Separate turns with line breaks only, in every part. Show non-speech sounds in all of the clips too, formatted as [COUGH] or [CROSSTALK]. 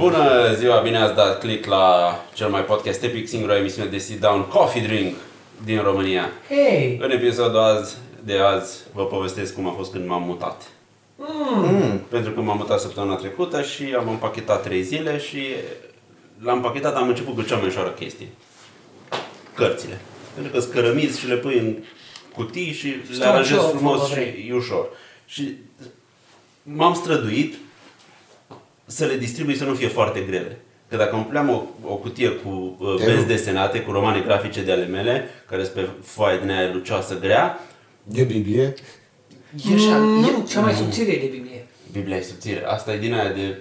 Bună ziua, bine ați dat click la cel mai podcast epic, singura emisiune de sit down coffee drink din România.
Hei!
În episodul azi, de azi vă povestesc cum a fost când m-am mutat.
Mm.
Pentru că m-am mutat săptămâna trecută și am împachetat 3 zile și la împachetat am început cu cea mai ușoară chestie. Cărțile. Pentru că scărămiți și le pui în cutii și le
Stau
aranjezi
ușor,
frumos
fă,
și
vrei.
e ușor. Și m-am străduit să le distribui să nu fie foarte grele. Că dacă îmi puneam o, o cutie cu uh,
Te
benzi
rog.
desenate, cu romane grafice de ale mele, care sunt pe foaie din aia lucioasă grea,
De Biblie?
E așa,
Mm.
nu, cea mai subțire de Biblie.
Biblia e subțire. Asta e din aia de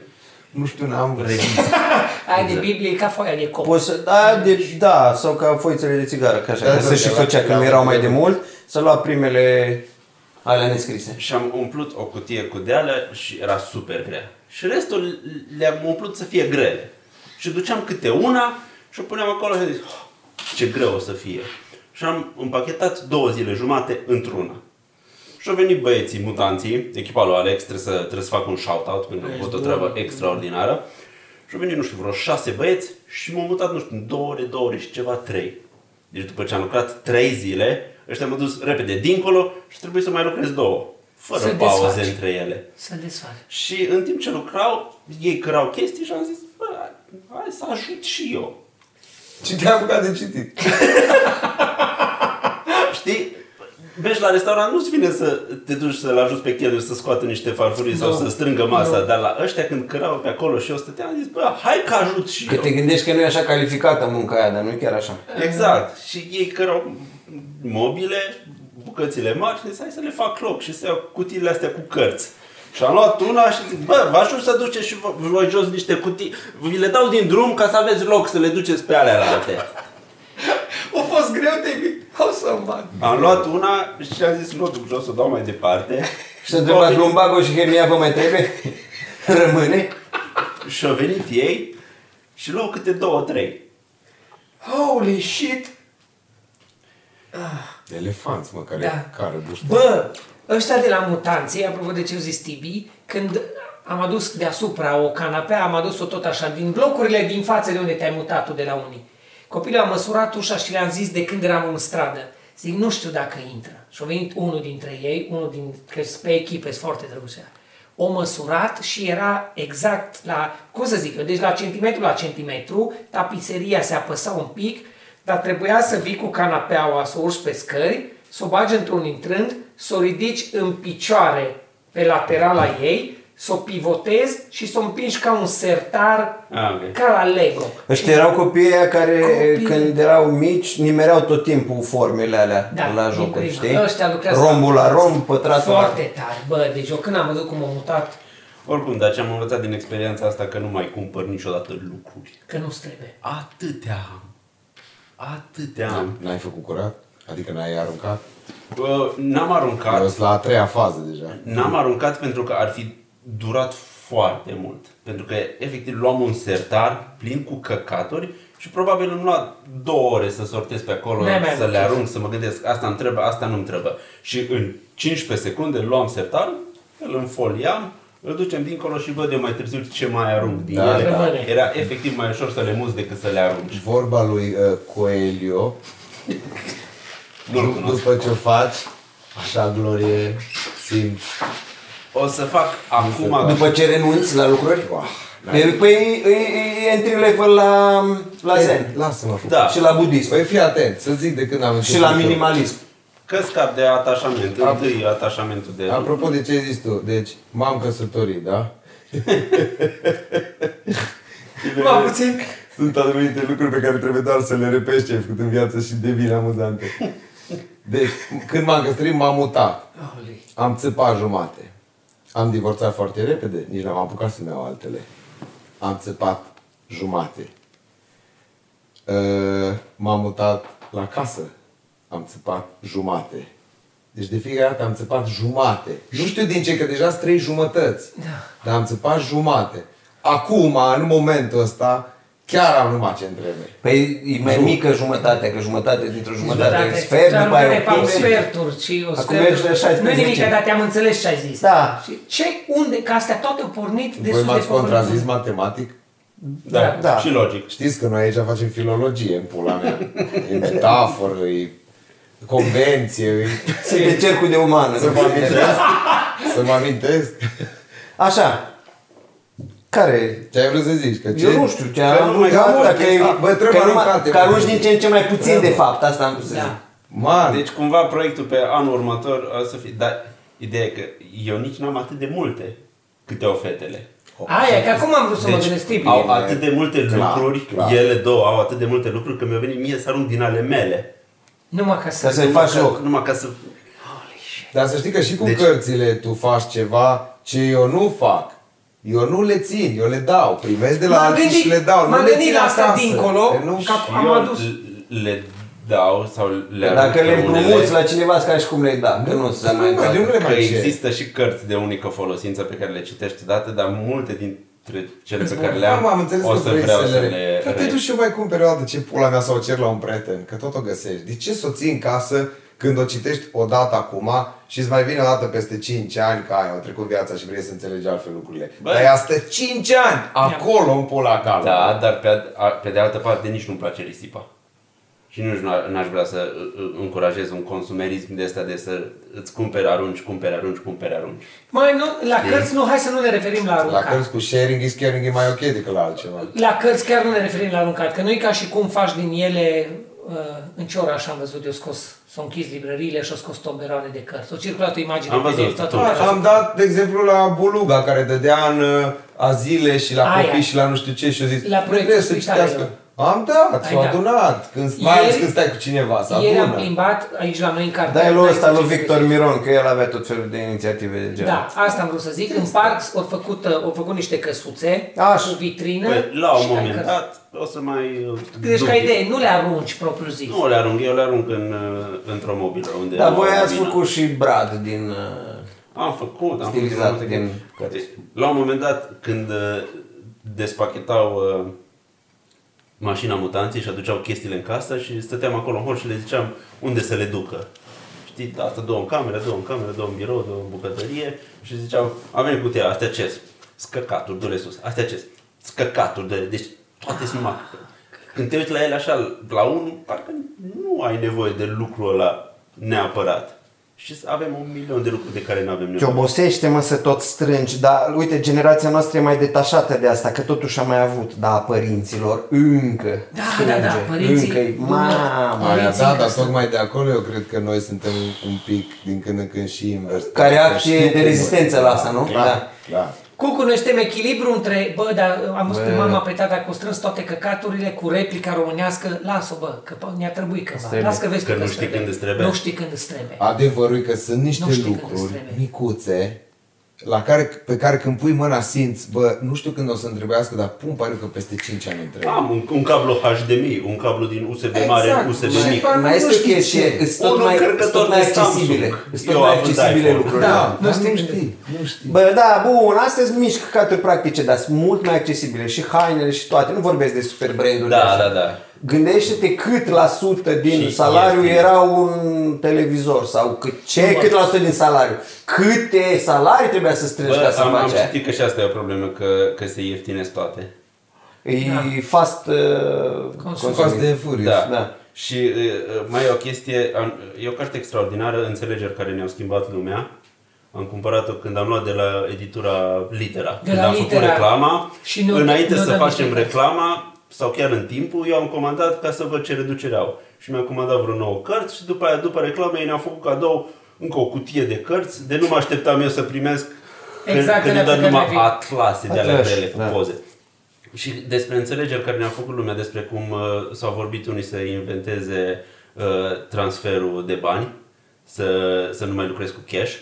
Nu știu, n-am văzut.
revistă. [LAUGHS]
Aia de
Exact.
Biblie e ca foaia de cop.
Poți să, da, de, da, sau ca foițele de țigară, ca așa,
Da,
că
da,
se
da,
și
la-
făcea când
la-
erau mai
la-
de mult, să lua primele alea nescrise.
Și am umplut o cutie cu deală și era super grea. Și restul le-am umplut să fie grele. Și duceam câte una și o puneam acolo și zic, "Oh, ce greu o să fie. Și am împachetat două zile jumate într-una. Și au venit băieții mutanții, echipa lui Alex, trebuie să, trebuie să fac un shout-out pentru că a făcut o treabă extraordinară. Și au venit, nu știu, vreo șase băieți și m-au mutat, nu știu, în două ore, două ore și ceva, trei. Deci după ce am lucrat trei zile, ăștia m-au dus repede dincolo și trebuie să mai lucrez două. Fără
Să
pauze
desfaci.
între ele.
Să desfac.
Și în timp ce lucrau, ei cărau chestii și am zis, bă, hai să ajut și eu.
Și te-am apucat de citit. [LAUGHS]
Știi? Mergi la restaurant, nu-ți vine să te duci să-l ajuți pe chelner să scoată niște farfurii sau
Nu.
să strângă masa,
Nu.
dar la ăștia când cărau pe acolo și eu stăteam, am zis, bă, hai că ajut și
Că
eu.
te gândești că nu e așa calificată munca aia, dar nu e chiar așa.
Exact. Și ei cărau mobile, bucățile mari și zis, hai să le fac loc și să iau cutiile astea cu cărți. Și am luat una și zic, bă, vă ajut să duceți și vo- voi jos niște cutii. Vi le dau din drum ca să aveți loc să le duceți pe alea alte. [LAUGHS]
A fost greu, David. O să fac.
Am luat una și am zis, nu o duc jos, o dau mai departe. [LAUGHS]
Și să întrebați lumbago și hernia vă mai trebuie? [LAUGHS] Rămâne?
Și au venit ei și luau câte două, trei.
Holy shit!
Elefanți, mă, care
Da.
care duște.
Bă, ăștia de la mutanții, apropo de ce au zis Tibi, când am adus deasupra o canapea, am adus-o tot așa, din blocurile din față de unde te-ai mutat tu de la unii. Copilul a măsurat ușa și le-am zis de când eram în stradă. Zic, nu știu dacă intră. Și a venit unul dintre ei, unul din, că sunt pe echipe, sunt foarte drăguțe. O măsurat și era exact la, cum să zic eu, deci la centimetru la centimetru, tapiseria se apăsa un pic, dar trebuia să vii cu canapeaua, să o urci pe scări, să o bagi într-un intrând, să o ridici în picioare pe laterala ei, să o pivotezi și să o împingi ca un sertar,
Ah, ok.
ca la Lego.
Ăștia erau copiii aia care,
Copii.
când erau mici, nimereau tot timpul formele alea
Da,
la
din
jocuri,
prima.
știi?
Ăștia lucrează
Rombul la
la
rom, pătratul la...
Foarte tare, bă, deci eu când am văzut cum am mutat,
Oricum, dar ce am învățat din experiența asta că nu mai cumpăr niciodată lucruri.
că nu-ți trebuie.
Atâtea am. Atâtea am.
N- N-ai făcut curat? Adică n-ai aruncat?
Bă, n-am aruncat.
Eu sunt la a treia fază deja.
N-am aruncat pentru că ar fi durat foarte mult. Pentru că, efectiv, luam un sertar plin cu căcaturi și probabil îmi lua două ore să sortez pe acolo,
N-ai mai
să
avut
le
chef.
arunc, să mă gândesc, asta îmi trebuie, asta nu-mi trebuie. Și în 15 secunde luam sertarul, îl înfoliam, îl ducem dincolo și văd eu mai târziu ce mai arunc din
Da,
ele.
rămâne.
Era efectiv mai ușor să le muți decât să le arunci.
Vorba lui uh, Coelho,
Nu-l
du-
cunosc.
după ce o faci, așa glorie, simți.
O să fac acum...
După ce renunți la lucruri?
Wow,
E, păi e, e entry level la, la zen.
Lasă-mă, fă.
Da.
Și la budism.
Păi fii atent, să zic de când am
Și la
început eu.
minimalism.
Că scap de atașament. Întâi atașamentul de...
Apropo de ce ai zis tu, deci m-am căsătorit, da? [LAUGHS]
Mă, puțin.
Sunt anumite lucruri pe care trebuie doar să le repeți ce ai făcut în viață și devin amuzante. Deci, când m-am căsătorit, m-am mutat.
Holy.
Am țăpat jumate. Am divorțat foarte repede, nici n-am apucat să-mi iau altele. Am țăpat jumate. Uh, M-am mutat la casă. Am țăpat jumate. Deci de fiecare dată am țăpat jumate. Nu știu din ce, că deja sunt trei jumătăți.
Da.
Dar am țăpat jumate. Acum, în momentul ăsta, chiar am numai ce întrebe.
Păi e mai mică jumătate, că jumătate dintr-o jumătate
Dacă
e sfert, după aia
care fac
o pixel.
sferturi și o
Acum
sferturi.
mergi la 16.
Nu nimic, dar te-am înțeles ce ai zis.
Da.
Și ce, unde, că astea toate au pornit
Voi
destul de
m-ați
pe pământul.
contrazis matematic?
Da,
Da.
și logic.
Știți că noi aici facem filologie în pula mea. E metaforă, e convenție, e...
Se de cercul de umană.
Să mă amintesc? Să mă amintesc?
Așa. Care?
Ce ai vrut să zici? Că ce?
Eu nu știu ce
Că
am
nu
vrut
mai-
gata,
Bă,
că, e,
bă, trebuie
că, numai-
aruncate,
că
bă.
arunci din ce în ce mai puțin de fapt, asta am vrut să zic.
Da.
Man,
Deci cumva proiectul pe anul următor o să fie... Dar ideea e că eu nici n-am atât de multe câte au fetele.
Aia, că acum am vrut să mă
Deci
gândesc tipi.
au atât de multe
Clar,
lucruri,
clar.
ele două au atât de multe lucruri că mi-a venit mie să arunc din ale mele.
Numai ca să...
Ca să-i
Numai
faci
ca-
loc.
Numai ca să...
dar să știi că și cu
Deci-
cărțile tu faci ceva ce eu nu fac. Eu nu le țin, eu le dau. Primesc de la
M-am
alții
gândit-
și le dau.
m-am
nu le
gândit
țin
la asta
acasă.
dincolo.
Că Nu,
Ca-
Și
am
eu
adus-
le dau sau le arunc
Dacă
pe
le împrumuți
unele,
la cineva, îți ca și cum le da, că nu se mai
Nu, de nu le
că
mai cer.
există și cărți de unică folosință pe care le citești dată, dar multe dintre cele pe
Îți
care
spun,
le am
am înțeles
o
că
să
vrei
vreau să
le...
le...
Dar te duci și eu mai cumperi o dată ce pula mea sau o cer la un prieten, că tot o găsești. De ce să o ții în casă când o citești o dată acum și îți mai vine o dată peste 5 ani că ai, au trecut viața și vrei să înțelegi altfel lucrurile.
Bă.
Dar ea stă 5 ani acolo în pula cală.
Da, dar pe, a- pe de altă parte nici nu-mi place risipa. Și nici nu a- n-aș vrea să uh, uh, încurajez un consumerism de ăsta de să îți cumperi, arunci, cumperi, arunci, cumperi, arunci.
Mai nu, la cărți nu, hai să nu ne referim la
La
aruncat.
cărți cu sharing is caring e mai ok decât la altceva.
La cărți chiar nu ne referim la aruncat, că nu e ca și cum faci din ele, uh, în ce oraș am văzut, eu scos, s-au închis librăriile și au scos tomberoane de cărți. O circulat o imagine
Am
pe
văzut,
net, toată
tot.
lumea.
Am dat, de exemplu, la Buluga, care dădea în uh, azile și la
Aia.
copii și la nu știu ce și eu zis,
La
"Nu
proiectul
trebuie să
spitalelor.
citească. Am dat,
Ai
s-au
dat.
adunat, când, mai ales
Ieri-
când stai cu cineva, să
Ieri am
adună.
plimbat aici la noi în cartier.
Da, e lui ăsta, lui
14.
Victor Miron, că el avea tot felul de inițiative de genul.
Da, asta am vrut să zic. În parc au făcut, uh, au făcut niște căsuțe
Așa.
cu vitrină.
Păi, la un
și ai
moment
cărți.
dat o să mai... uh,
Deci ca
duc-
idee, nu le arunci propriu zis.
Nu le arunc, eu le arunc în, uh, într-o mobilă. Unde
Dar
am
voi
o
ați
mobilă.
făcut și Brad din... uh,
Am făcut, am
Stilizat
făcut multe
din
chestii.
cărți.
La un moment dat, când uh, despachetau uh, mașina mutanții și aduceau chestiile în casă și stăteam acolo în hol și le ziceam unde să le ducă. Știi, asta două în cameră, două în cameră, două în birou, două în bucătărie și ziceau, am venit cu tine, astea ce Scăcaturi, du-le sus, astea ce Scăcaturi, de, deci toate sunt numai Când te uiți la ele așa, la unul, parcă nu ai nevoie de lucrul ăla neapărat. Și avem un milion de lucruri de care nu avem
Te
nevoie.
obosește mă să tot strângi, dar uite, generația noastră e mai detașată de asta, că totuși am mai avut, da, a părinților, încă
Da,
strânge,
da, da, părinții-
încă e, mamă,
Aia,
Părinții
da,
încă
dar
sunt.
tocmai de acolo eu cred că noi suntem un pic din când în când și invers.
Ca reacție
Știu
de
cum-
rezistență la asta, nu?
Clar,
Da.
clar.
Cucu, noi suntem echilibru între, bă, dar am văzut pe
Bă.
mama pe tata că o strâns toate căcaturile cu replica românească, lasă bă, că bă, ne-a trebuit cândva.
trebuie.
Las că vezi
Că
tu
nu
că-ți
știi când îți trebuie.
Nu știi când îți trebuie.
Adevărul e că sunt niște
Nu știi când îți
lucruri
trebuie.
micuțe la care, pe care când pui mâna simți, bă, nu știu când o să întrebească, dar pun pariu că peste 5 ani îmi trebuie.
Am un, un cablu HDMI, un cablu din USB mare,
Exact.
USB
Mai
mic.
fac-
Mai
nu
este o
știi
chestie,
ce.
îți tot
Unul
mai,
încărcător
îți tot mai
de Samsung.
accesibile. Îți tot
Eu
mai
având
accesibile
iPhone.
lucrurile.
Da,
nu
dar
știi
nu
când
știi, nu știi.
Bă, da, bun, astea sunt mici căcaturi practice, dar sunt mult mai accesibile și hainele și toate. Nu vorbesc de super branduri.
Da, da, da.
Gândește-te cât la sută din
Și
salariu
ieftin.
era un televizor sau cât, ce cât la sută din salariu. Câte salarii trebuia să strângi
Bă,
ca să
am, am
faci aia.
citit că și asta e o problemă, că, că se ieftinesc toate.
E fast uh,
Consum.
Fast
consuming.
de furios.
Da.
Da.
Și uh, mai e o chestie, am- e o carte extraordinară, Înțelegeri care ne-au schimbat lumea. Am cumpărat-o când am luat de la editura Litera.
De
când
la
am făcut
Litera.
reclama,
Și nu-
înainte
nu
să
dăm
facem
niște
reclama, sau chiar în timpul, eu am comandat ca să văd ce reducere au. Și mi-am comandat vreo nouă cărți și după aia, după reclamă, ei ne-au făcut cadou încă o cutie de cărți, de nu mă așteptam eu să primesc
Exact,
că, că ne
alea
dă
pe care
numai
le-ai
atlase de alea
Atlase,
grele cu
da.
poze. Și despre înțelegeri care ne-a făcut lumea, despre cum uh, s-au vorbit unii să inventeze uh, transferul de bani, să, să nu mai lucrezi cu cash,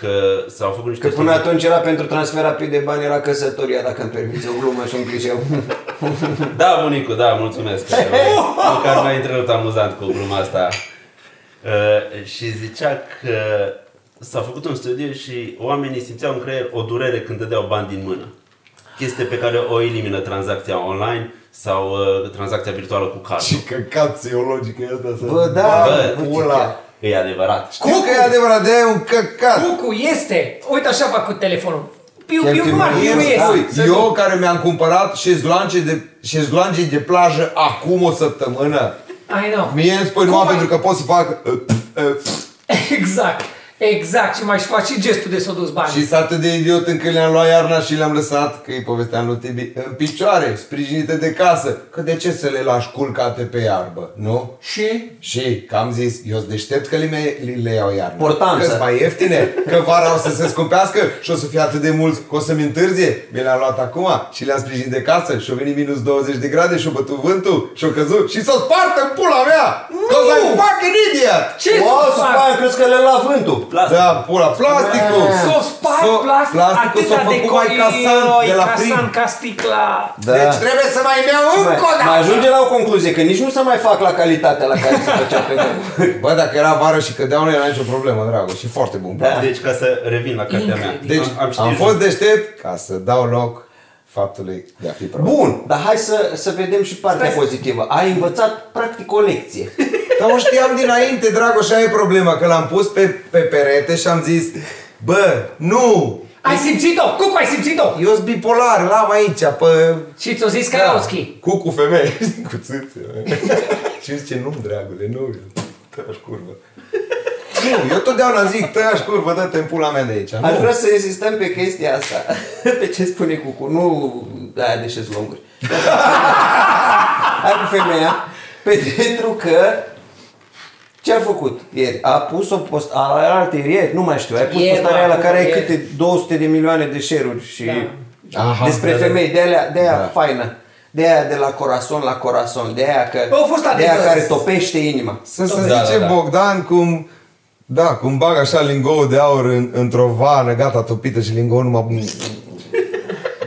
că s-au făcut niște
Că până
studii-
atunci era pentru transfer rapid de bani, era căsătoria, dacă îmi permiți o glumă și un clișeu. [LAUGHS]
Da, bunicu, da, mulțumesc. că [LAUGHS] mai- Măcar m-ai întrerupt amuzant cu gluma asta. Uh, și zicea că s-a făcut un studiu și oamenii simțeau în creier o durere când dădeau bani din mână. Chestie pe care o elimină tranzacția online sau uh, tranzacția virtuală cu cardul.
Ce căcat psihologic e asta să...
Bă, da,
Bă,
uite
pula.
Chiar.
E adevărat.
Știu că e adevărat, de e un căcat.
Cucu este! Uite așa fac cu telefonul. Piu, piu,
Cheltuim
cum ar
mai
piu
ieftin.
iese?
Ui, eu care mi-am cumpărat șezloange de, șezloange de plajă acum o săptămână.
I know.
Mie îmi spui
Cum
numai
ai-
pentru că pot să fac... uh, uh, [LAUGHS]
Exact. Exact. Și mai și faci și gestul de s-o dus bani.
Și sunt atât de idiot încât le-am luat iarna și le-am lăsat, că e povestea lui Tibi, în picioare, sprijinite de casă. Că de ce să le lași culcate pe iarbă, nu?
Și?
Și, că am zis, eu sunt deștept că le, le, le iau iarna.
Portanță.
că mai ieftine, că vara o să se scumpească și o să fie atât de mulți că o să-mi întârzie. Mi le-am luat acum și le-am sprijinit de casă și au venit minus 20 de grade și au bătut vântul și au căzut și s-o spartă în pula mea! Că o să-i fucking idiot!
Ce
Wow,
să
să
fac?
spai, crezi că le la vântul.
Plastic.
Da, pula, plasticul!
S-o sparg
S-o-
plastic,
plasticul s-a
atâta de
făcut mai casant
coi,
de la frig.
casant ca sticla.
Da.
Deci trebuie să mai beau
mai,
încă o
mai
dată!
ajunge la o concluzie, că nici nu se mai fac la calitatea la care se făcea pe vremuri. [LAUGHS]
Bă, dacă era vară și cădeau, nu era nicio problemă, dragă, și foarte bun.
Da.
Deci ca să revin la cartea mea.
Incredibil.
Deci
am,
am
citit
fost deștept ca să dau loc faptului de a fi prost.
Bun, dar hai să, să vedem și partea
Stai să-
pozitivă. Ai învățat practic o lecție. [LAUGHS]
Dar o știam dinainte, Dragoș, aia e problema, că l-am pus pe, pe perete și am zis, bă, nu!
Ai simțit-o? Cucu, ai simțit-o?
Eu sunt bipolar, l-am aici, pe...
Și ți-o zis
Da.
Karauski.
Cu cu femei, [LAUGHS] cu țâțe. și îmi zice, nu, dragule, nu, tăiași curvă. Nu, eu totdeauna zic, tăiași curvă, dă-te în pula mea de aici.
Aș
Nu.
vrea să insistăm pe chestia asta. [LAUGHS] Pe ce spune Cucu, nu aia de șezlonguri. [LAUGHS] Hai cu femeia. Pentru că ce a făcut ieri? A pus o post, a, alte ieri, nu mai știu, ai pus
Ieri,
postarea
da,
la care ai
ieri.
câte 200 de milioane de share-uri și
Da.
Aha,
despre
da, da.
femei, de aia, de aia
Da.
faină. De aia de la corazon la corazon, de aia, că,
Bă, au fost
de aia
adevăr.
care topește inima.
Să se
Da,
zice
da, da.
Bogdan cum... Da, cum bag așa lingou de aur în, într-o vană, gata, topită și lingou numai...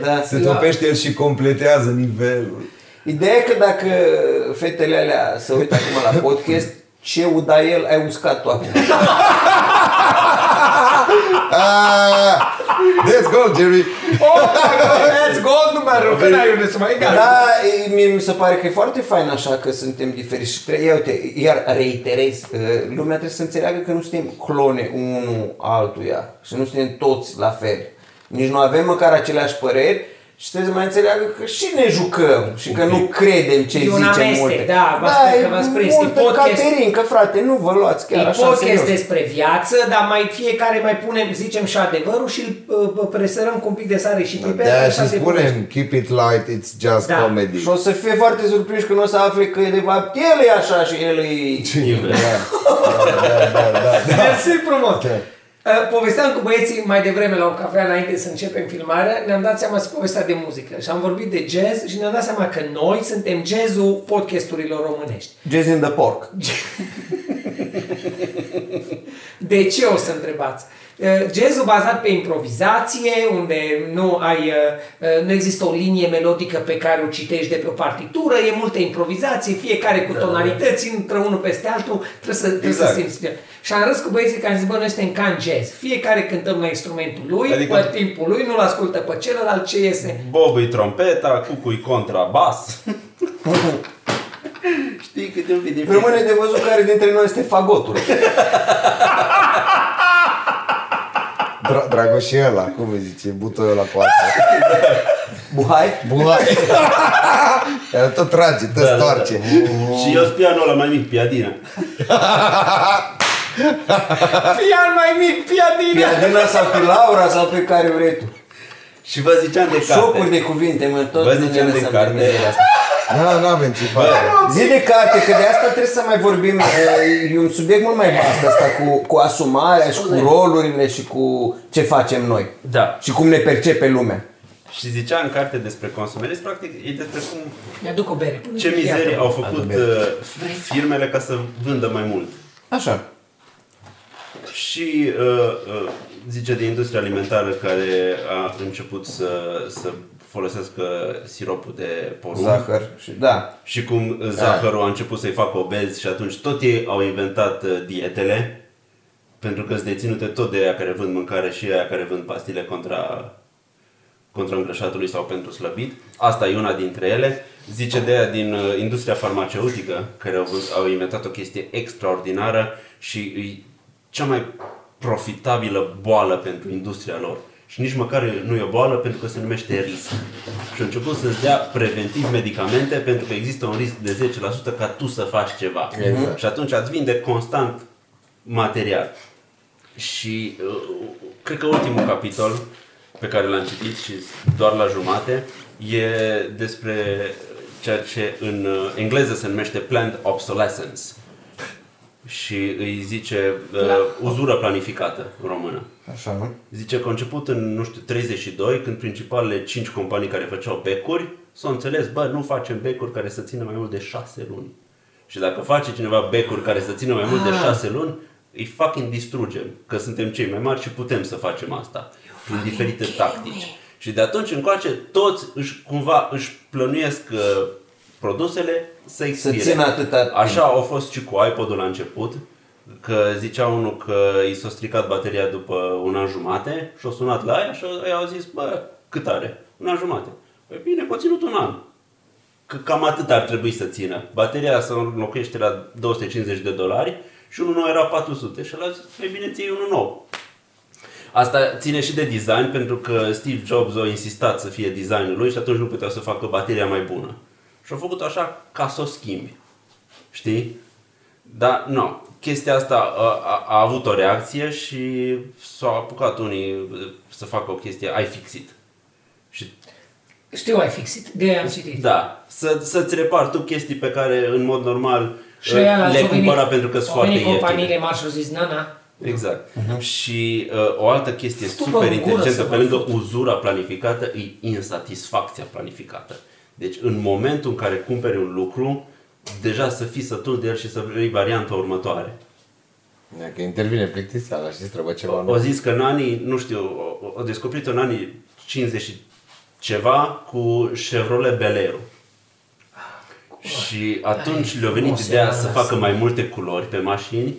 Da.
Se topește el și completează nivelul.
Ideea e că dacă fetele alea se uită acum la podcast, ce uda el, ai uscat tu [LAUGHS] acum.
Ah, Let's go, Jerry!
Oh, let's go, numărul, că n-ai unde să mai egal.
Da, e- mie mi se pare că e foarte fain așa că suntem diferiți și tre- ia uite, iar reiterez, uh, lumea trebuie să înțeleagă că nu suntem clone unul altuia și nu suntem toți la fel. Nici nu avem măcar aceleași păreri și trebuie să mai înțeleagă că și ne jucăm și că nu credem ce
E un
zicem
amestec,
multe.
da, v-ați spus că v-ați prins. E
multă
podcast-
caterincă, frate, nu vă luați chiar
E
așa în
podcast
serios.
despre viață, dar mai fiecare mai punem, zicem și adevărul și îl uh, presărăm cu un pic de sare și piper.
Da,
așa
și
se
spunem, keep it light, it's just
Da.
comedy.
Și o să fie foarte surprins când o să afle că de fapt el e așa și el e... [LAUGHS]
Mersi frumos! Uh, Povesteam cu băieții mai devreme la o cafea înainte să începem filmarea, ne-am dat seama să povestea de muzică și am vorbit de jazz și ne-am dat seama că noi suntem jazzul podcasturilor românești.
Jazz in the pork.
De ce o să întrebați? Uh, Jazzul bazat pe improvizație, unde nu ai, uh, uh, nu există o linie melodică pe care o citești de pe o partitură, e multă improvizație, fiecare cu tonalități, intră unul peste altul, trebuie să, trebuie
Exact.
să simți. Și am râs cu băieții care am zis, bă, noi suntem ca în jazz. Fiecare cântăm la instrumentul lui, adică...
Adică-
pe timpul lui, nu-l ascultă pe celălalt ce iese.
Bob e trompeta, Cucu e contrabas. [LAUGHS] Știi câte un pic din
Rămâne de văzut care dintre noi este fagotul. [LAUGHS]
Dra- Dragoș e ăla, cum îi zice, butoiul ăla cu asta. [LAUGHS]
Buhai?
Buhai! [LAUGHS] Care tot trage, tot
Da, da,
stoarce.
Și eu sunt pianul ăla mai mic, piadina. [LAUGHS]
Pian mai mic, piadina!
Piadina sau pe Laura sau pe care vrei tu.
Și vă ziceam de
Șocuri
carte.
de cuvinte, mă, tot
Vă
nu
ziceam
ne
de
lăsăm
carte.
mizeria asta.
Da, n-avem ce face.
Zi de carte, că de asta trebuie să mai vorbim. E e un subiect mult mai vast asta cu, cu asumarea și cu rolurile și cu ce facem noi.
Da.
Și cum ne percepe lumea.
Și zicea în carte despre consumerism, practic, e despre cum,
Mi-aduc o bere. pune
ce
și
mizerie
iată.
au făcut uh, firmele ca să vândă mai mult.
Așa.
Și uh, uh, zice de industria alimentară care a început să, să folosească siropul de porumb.
Zahăr și da.
Și cum zahărul a început să-i facă obezi și atunci tot ei au inventat uh, dietele pentru că sunt deținute tot de aia care vând mâncare și aia care vând pastile contra, contra îngrășatului sau pentru slăbit. Asta e una dintre ele. Zice de aia din uh, industria farmaceutică care au, vând, au inventat o chestie extraordinară și e cea mai profitabilă boală pentru industria lor. și nici măcar nu e o boală pentru că se numește risc. Și a început să-ți dea preventiv medicamente pentru că există un risc de 10% ca tu să faci ceva.
Exact.
Și atunci îți vinde constant material. Și uh, cred că ultimul capitol pe care l-am citit și doar la jumate e despre ceea ce în uh, engleză se numește planned obsolescence și îi zice uh, uzură planificată în română.
Așa, nu?
Zice că a început în, nu știu, 32, când principalele 5 companii care făceau becuri s-au înțeles, bă, nu facem becuri care să țină mai mult de 6 luni. Și dacă face cineva becuri care să țină mai mult de 6 luni, îi fucking distrugem, că suntem cei mai mari și putem să facem asta prin diferite tactici. Și de atunci încoace toți își, cumva își plănuiesc uh, produsele să expire.
țină atâta timp.
Așa a fost și cu iPod-ul la început, că zicea unul că i s-a stricat bateria după un an jumate și a sunat la aia și ei au zis, bă, cât are? Un an jumate. Păi bine, că a ținut un an. Că cam atât ar trebui să țină. Bateria să înlocuiește la 250 de dolari și unul nou era 400. Și el a zis, mai bine ții unul nou. Asta ține și de design, pentru că Steve Jobs a insistat să fie designul lui și atunci nu putea să facă bateria mai bună. Și a făcut așa ca să o schimbi. Știi? Dar, nu, chestia asta a, a, a avut o reacție și s-au apucat unii să facă o chestie iFixit. Și
Știu, ai fixit. De aia am citit.
da, să, să-ți repari tu chestii pe care în mod normal
Și aia
uh, le cumpăra pentru că sunt
au
foarte
venit
ieftine.
companiile mari și au zis, na, na,
Exact. Și uh, o altă chestie
Stupă
super
în gură
inteligentă,
să
pe
vă
lângă
fut.
uzura planificată, e insatisfacția planificată. Deci în momentul în care cumperi un lucru, deja să fii sătul de el și să vrei varianta următoare.
Că intervine plictiseala și trebuie ceva
O, o zis că în anii, nu știu, o, o descoperit în anii 50 și ceva cu Chevrolet Belero. Și atunci le-a venit
frumos
ideea
era
să
asta.
facă mai multe culori pe mașini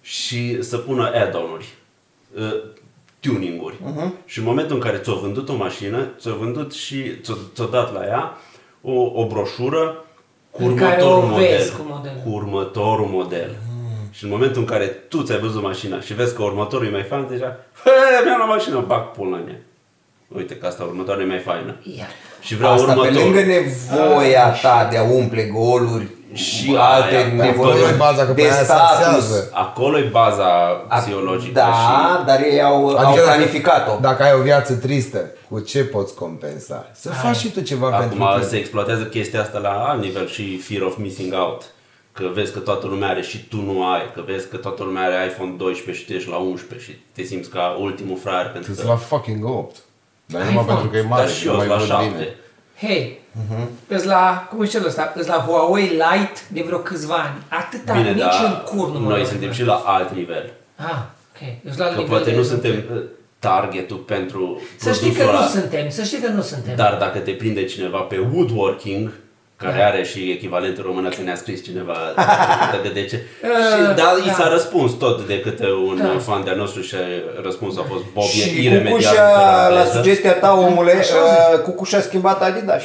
și să pună add-on-uri, uh, tuning-uri. Și în momentul în care ți-o vândut o mașină, ți-o vândut și ți-o, ți-o dat la ea o, o broșură cu
În care
următorul
o
model.
vezi cu modelul.
Cu următorul model. Și în momentul în care tu ți-ai văzut mașina și vezi că următorul e mai fain, deja, "Hă, mi-am luat mașină, bag pula în ea. Uite că asta următoare e mai faină.
Ia.
Și vreau
Asta pe
următorul.
lângă nevoia ta de a umple goluri
Și
și alte
aia,
nevoi
acolo e baza, că pe
de
aia se
status.
axează.
Acolo e baza psihologică
Da,
și
dar ei au, au
Adică dacă-
planificat-o.
Dacă ai o viață tristă, cu ce poți compensa? Să faci și tu ceva pentru
Acum
tine.
se exploatează chestia asta la alt nivel și fear of missing out. Că vezi că toată lumea are și tu nu ai, că vezi că toată lumea are iPhone 12 și tu ești la 11 și te simți ca ultimul fraier pentru
Tu
că...
la fucking 8. Dar numai
iPhone.
pentru că e mare,
Dar și
nu
eu
mai
la
văd
7.
bine.
Hei, îți la, cum e celul ăsta, îți la Huawei Lite de vreo câțiva ani. Atâta,
Bine,
nici
dar
în cur nu mă
noi
rog.
suntem și la alt nivel.
Ah, ok. Îți la
Că
nivel
poate
de-
nu suntem uh, targetul pentru
Să știi că
produsul
nu
ăla.
suntem, să știi că nu suntem.
Dar dacă te prinde cineva pe woodworking, care
Da.
are și echivalentul român că ne-a scris cineva [LAUGHS] de, de ce.
Uh,
și, dar i
da.
s-a răspuns tot de câte un
Da.
fan de-al nostru și răspunsul a fost Bob
Și
e iremediabil
Cucușa,
pe
la
engleză.
sugestia ta, omule,
Așa
uh, Cucușa a schimbat Adidas.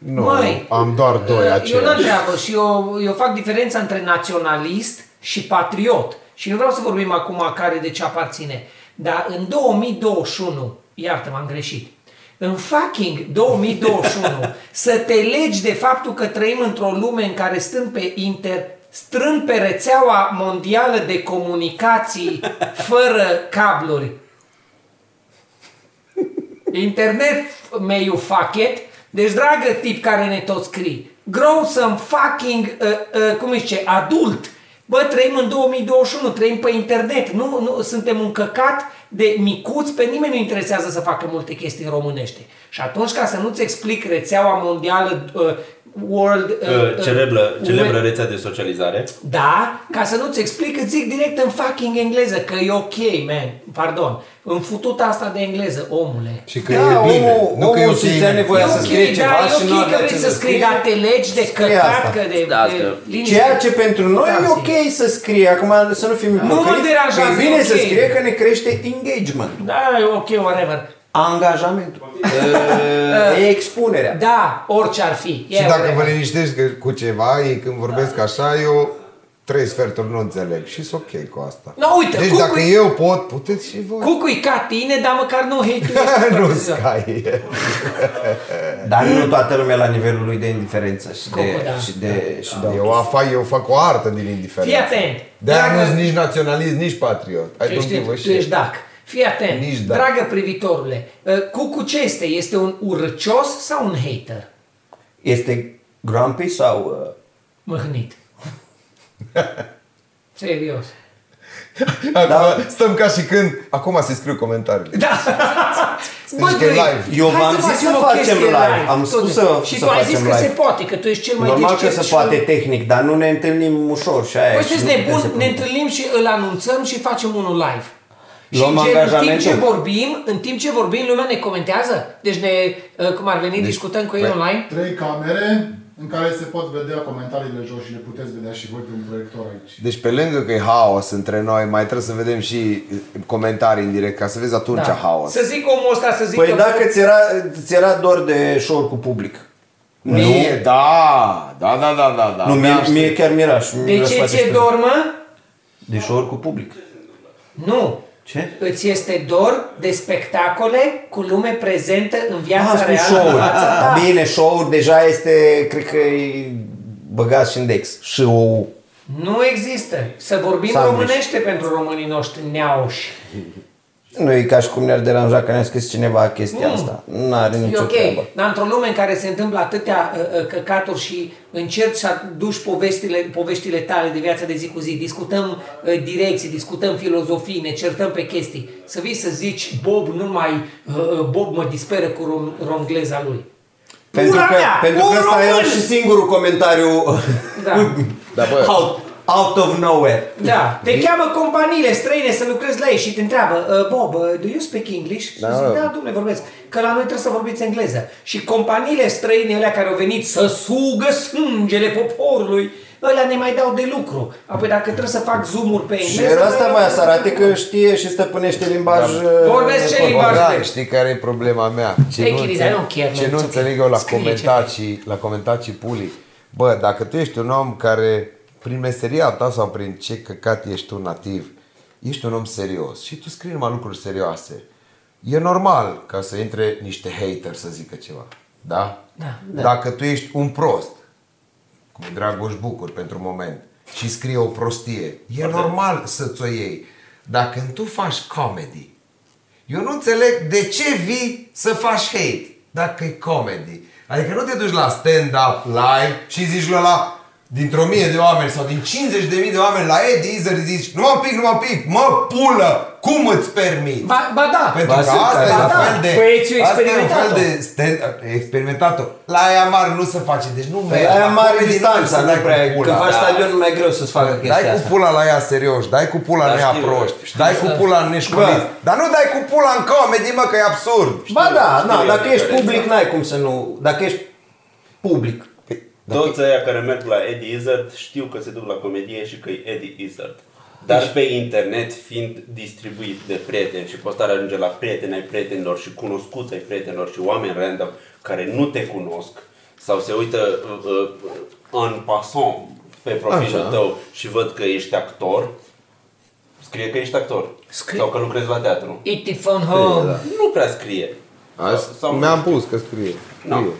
Nu,
Măi,
am doar doi
Eu nu
aceiași.
întreabă și eu, eu fac diferența între naționalist și patriot. Și nu vreau să vorbim acum care de ce aparține. Dar în 2021, iartă m-am greșit, în fucking 2021 [LAUGHS] să te legi de faptul că trăim într-o lume în care stând pe inter, strând pe rețeaua mondială de comunicații fără cabluri, [LAUGHS] Internet may you fuck it. Deci, dragă tip care ne tot scrii, grow some fucking, uh, uh, cum îi zice, adult. Bă, trăim în 2021, trăim pe internet, nu, nu suntem un căcat de micuți, pe nimeni nu interesează să facă multe chestii românește. Și atunci, ca să nu-ți explic rețeaua mondială uh, World...
Uh, celebră, celebră
Web-
rețea de socializare.
da, ca să nu-ți explic, îți zic direct în fucking engleză, că e ok, man, pardon, în fututa asta de engleză, omule.
Și că
Da,
e bine.
omul-
nu că e
omul
ok.
simțea nevoia
E
să
ok,
scrie ceva
da,
și
e
nu
ok
avea
că vrei
ce
să
să
scrii,
scrie.
dar te legi de
Scrie
căcat,
asta.
că de,
Da,
de
că-
liniște.
Ceea ce pentru noi e
Taxi.
ok să scrie, acum să nu fim
mă
ipocriți,
deranjează,
e bine
e
să
ok.
scrie că ne crește engagement.
Da, e ok, whatever.
Angajamentul. [LAUGHS] E expunerea.
Da, orice ar fi.
Și dacă vă liniștești că- cu ceva, ei când vorbesc așa, eu trei sferturi nu înțeleg și sunt ok cu asta.
No, uite,
deci
Cucu-
dacă eu pot, puteți și voi.
Cucu e ca tine, dar măcar nu [LAUGHS]
nu
hate
Sky. [LAUGHS]
Dar nu toată lumea la nivelul lui de indiferență și de,
Cucu, da.
și de, și de
Eu, fac, eu fac o artă din indiferență.
Fii atent.
De-aia
Dragă-
nu sunt nici naționalist, nici patriot. I
Tu
don't
ești,
give a
tu
shit.
ești dac. Fii atent.
Nici dac.
Dragă privitorule, uh, Cucu ce este? Este un urăcios sau un hater?
Este grumpy sau... Uh,
Măhnit. [LAUGHS] Serios.
Acum
Da.
stăm ca și când... Acum se scriu comentariile.
Da. [LAUGHS]
Deci că e
Drăi,
live.
Eu
hai
v-am
să
zis
facem
să
o
facem
chestie
live. Am
tot.
spus să-
Și
să
tu ai
facem
zis că
live.
se poate, că tu ești cel mai
normal că
deștept
se
și-
poate tehnic, dar nu ne întâlnim ușor și aia.
Păi
și
sunteți
nu putem
nebuni,
să
ne
punem.
întâlnim și îl anunțăm și facem unul live. Și
Luăm
în, gen, în timp
angajamentul.
ce vorbim, în timp ce vorbim, lumea ne comentează. Deci ne, uh, cum ar veni, discutăm cu ei
Păi-
online.
Trei camere în care se pot vedea comentariile jos și le puteți vedea și voi pe un proiector aici.
Deci pe lângă că e haos între noi, mai trebuie să vedem și comentarii în direct, ca să vezi atunci haos.
Să zic omul ăsta, să zic
Păi
că-
dacă ți era, ți era dor de show cu public.
Mie, da, da, da, da, da, da.
nu, mie,
Mi-aș-
mie chiar mi-era și
De
mi-era să
ce
faceți
ți-e
pe-
dor, mă?
De show cu public.
Nu.
Ce?
Îți este dor de spectacole cu lume prezentă în viața
Ah, spus
reală.
show
în fața ta.
Bine, show deja este, cred că e băgat și în Dex. Show.
Nu există. Să vorbim
Sandwich.
românește pentru românii noștri neauși.
Nu e ca și cum ne-ar deranja că ne-a scris cineva chestia
Mm.
asta. Nu are
E
nicio
ok,
treabă.
dar într-o lume în care se întâmplă atâtea uh, uh, căcaturi și încerci să aduci povestile, poveștile tale de viața de zi cu zi, discutăm uh, direcții, discutăm filozofii, ne certăm pe chestii, să vii să zici Bob nu mai, uh, uh, Bob mă disperă cu rom, romgleza lui.
Pentru
Ura
că,
mea,
pentru
un
că ăsta e
român!
și singurul comentariu
Da. [LAUGHS]
Da, bă.
out, out of nowhere.
Da, te cheamă companiile străine să lucrezi la ei și te întreabă uh, Bob, uh, do you speak English? Și
Da,
zic,
mă.
da, domnule, vorbesc. Că la noi trebuie să vorbiți engleză. Și companiile străine alea care au venit să sugă sângele poporului, ălea ne mai dau de lucru. Apoi dacă trebuie să fac zoom-uri pe
Și
engleză...
era asta
mai
voia
dau
să
de
arate
lucru.
că știe și stăpânește limbaj... uh,
Vorbesc ce
corect.
limbaj
Da,
vrei.
știi care e problema mea? Ce
Hey,
nu,
kids, I
înțeleg,
don't care,
ce
man,
nu
it's
înțeleg
okay.
eu la
Scrie ce
comentații, la comentații puli. Bă, dacă tu ești un om care, prin meseria ta sau prin ce căcat ești tu nativ, ești un om serios și tu scrii numai lucruri serioase, e normal ca să intre niște hater să zică ceva. Da?
Da.
Dacă tu ești un prost, cum e Dragoș Bucur pentru moment, și scrie o prostie, e normal să-ți o iei. Dacă tu faci comedy, eu nu înțeleg de ce vii să faci hate dacă e comedy. Adică nu te duci la stand-up live și zici la la dintr-o mie de oameni sau din 50 de mii de oameni la Eddie Izzard zici nu mă pic, nu mă pic, mă pulă, cum îți permiți?
Ba, ba da.
Pentru
Ba,
că
sunt
asta
care-
e
Ba
un
da.
fel de...
Păi, ți-o
asta e un fel
experimentat-o.
de stand, experimentat-o. La aia mare nu se face, deci nu merge.
Păi aia
La
mare
comedy
distanța,
să
nu
dai cu
prea,
pula.
când faci
Da.
stadion nu mai e greu să-ți facă
Dai
chestia
cu
asta.
pula la ea serios, dai cu pula
Da,
în ea
știu,
proști,
știu.
dai cu pula în neșcolit, dar nu dai cu pula în comedy, mă, că e absurd.
Ba da, na,
știu
dacă
eu
ești
diferența.
public n-ai cum să nu... Dacă ești public.
Toți ăia care merg la Eddie Izzard știu că se duc la comedie și că e Eddie Izzard. Dar pe internet, fiind distribuit de prieteni și postarea ajunge la prieteni ai prietenilor și cunoscuți ai prietenilor și oameni random care nu te cunosc sau se uită uh, uh, în passant pe profilul
Așa.
tău și văd că ești actor, scrie că ești actor.
Scrie-
Sau că lucrezi la teatru.
It phone home.
Nu prea scrie.
Azi,
Sau-
mi-am pus că scrie.
Nu.
Scrie,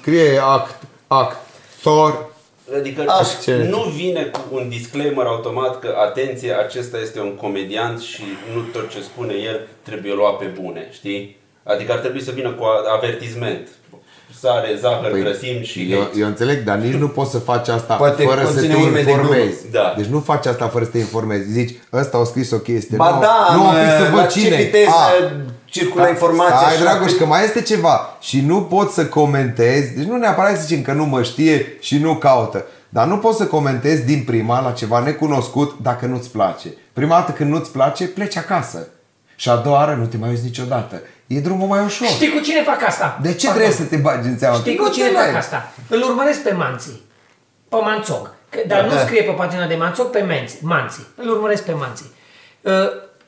scrie act, actor.
Adică
Așa.
Ce?
nu vine cu un disclaimer automat că atenție, acesta este un comediant și nu tot ce spune el trebuie luat pe bune, știi? Adică ar trebui să vină cu a- avertisment. Sare, zahăr,
Păi,
grăsimi și
eu,
hate.
eu înțeleg, dar nici nu poți să faci asta
Poate
fără să
conține
te
urme de
informezi.
glumă. Da.
Deci nu faci asta fără să te informezi. Zici, ăsta a scris o chestie.
Ba
nu,
da,
nu am
mă,
pic să
la
văd
ce
cine
viteză
A.
circulă informația
Stai,
așa?
Dragoș, că mai este ceva. Și nu pot să comentezi. Deci nu neapărat să zicem că nu mă știe și nu caută. Dar nu poți să comentezi din prima la ceva necunoscut dacă nu-ți place. Prima dată când nu-ți place, pleci acasă. Și a doua oară nu te mai uiți niciodată. E drumul mai ușor.
Știi cu cine fac asta?
De ce
Pardon.
trebuie să te bagi în seama?
Știi
Că
cu
nu
cine
înțeleg.
fac asta? Îl urmăresc pe Manții. Pe Manțog. Că, dar
Da,
nu
da.
scrie pe pagina de Manțog, pe Menți, Manții. Îl urmăresc pe Manții. Uh,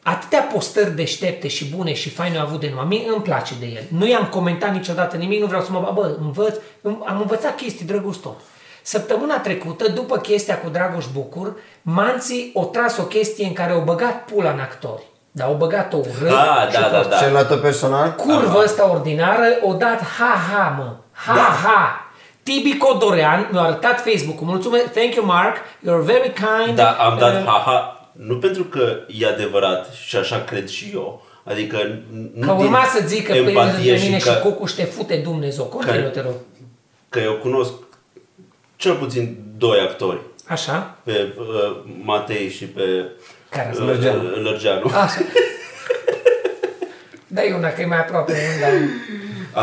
atâtea postări deștepte și bune și faine au avut de numai. Mie îmi place de el. Nu i-am comentat niciodată nimic, nu vreau să mă... Bă, învăț, am învățat chestii drăguț tot. Săptămâna trecută, după chestia cu Dragoș Bucur, Manții o tras o chestie în care au băgat pula în actori. Dar au băgat-o urât.
Ah,
și
da, da, da.
Ce luat personal?
curvă asta ordinară, o dat ha-ha, mă. Ha-ha. Tibi Codorean mi-a arătat Facebook-ul. Mulțumesc, thank you Mark, you're very kind.
Da, am dat
Uh,
haha, nu pentru că e adevărat și așa cred și eu. Adică nu
Că urma
din
să zică pe el
empatie
de mine și,
că,
Cucu și ște fute Dumnezeu. Continuă, te rog.
că eu cunosc cel puțin doi actori,
Așa?
pe uh, Matei și pe
Care
uh,
sunt?
Lărgeanu.
Lărgeanu.
Așa. [LAUGHS] Dai una că e mai aproape. Dar...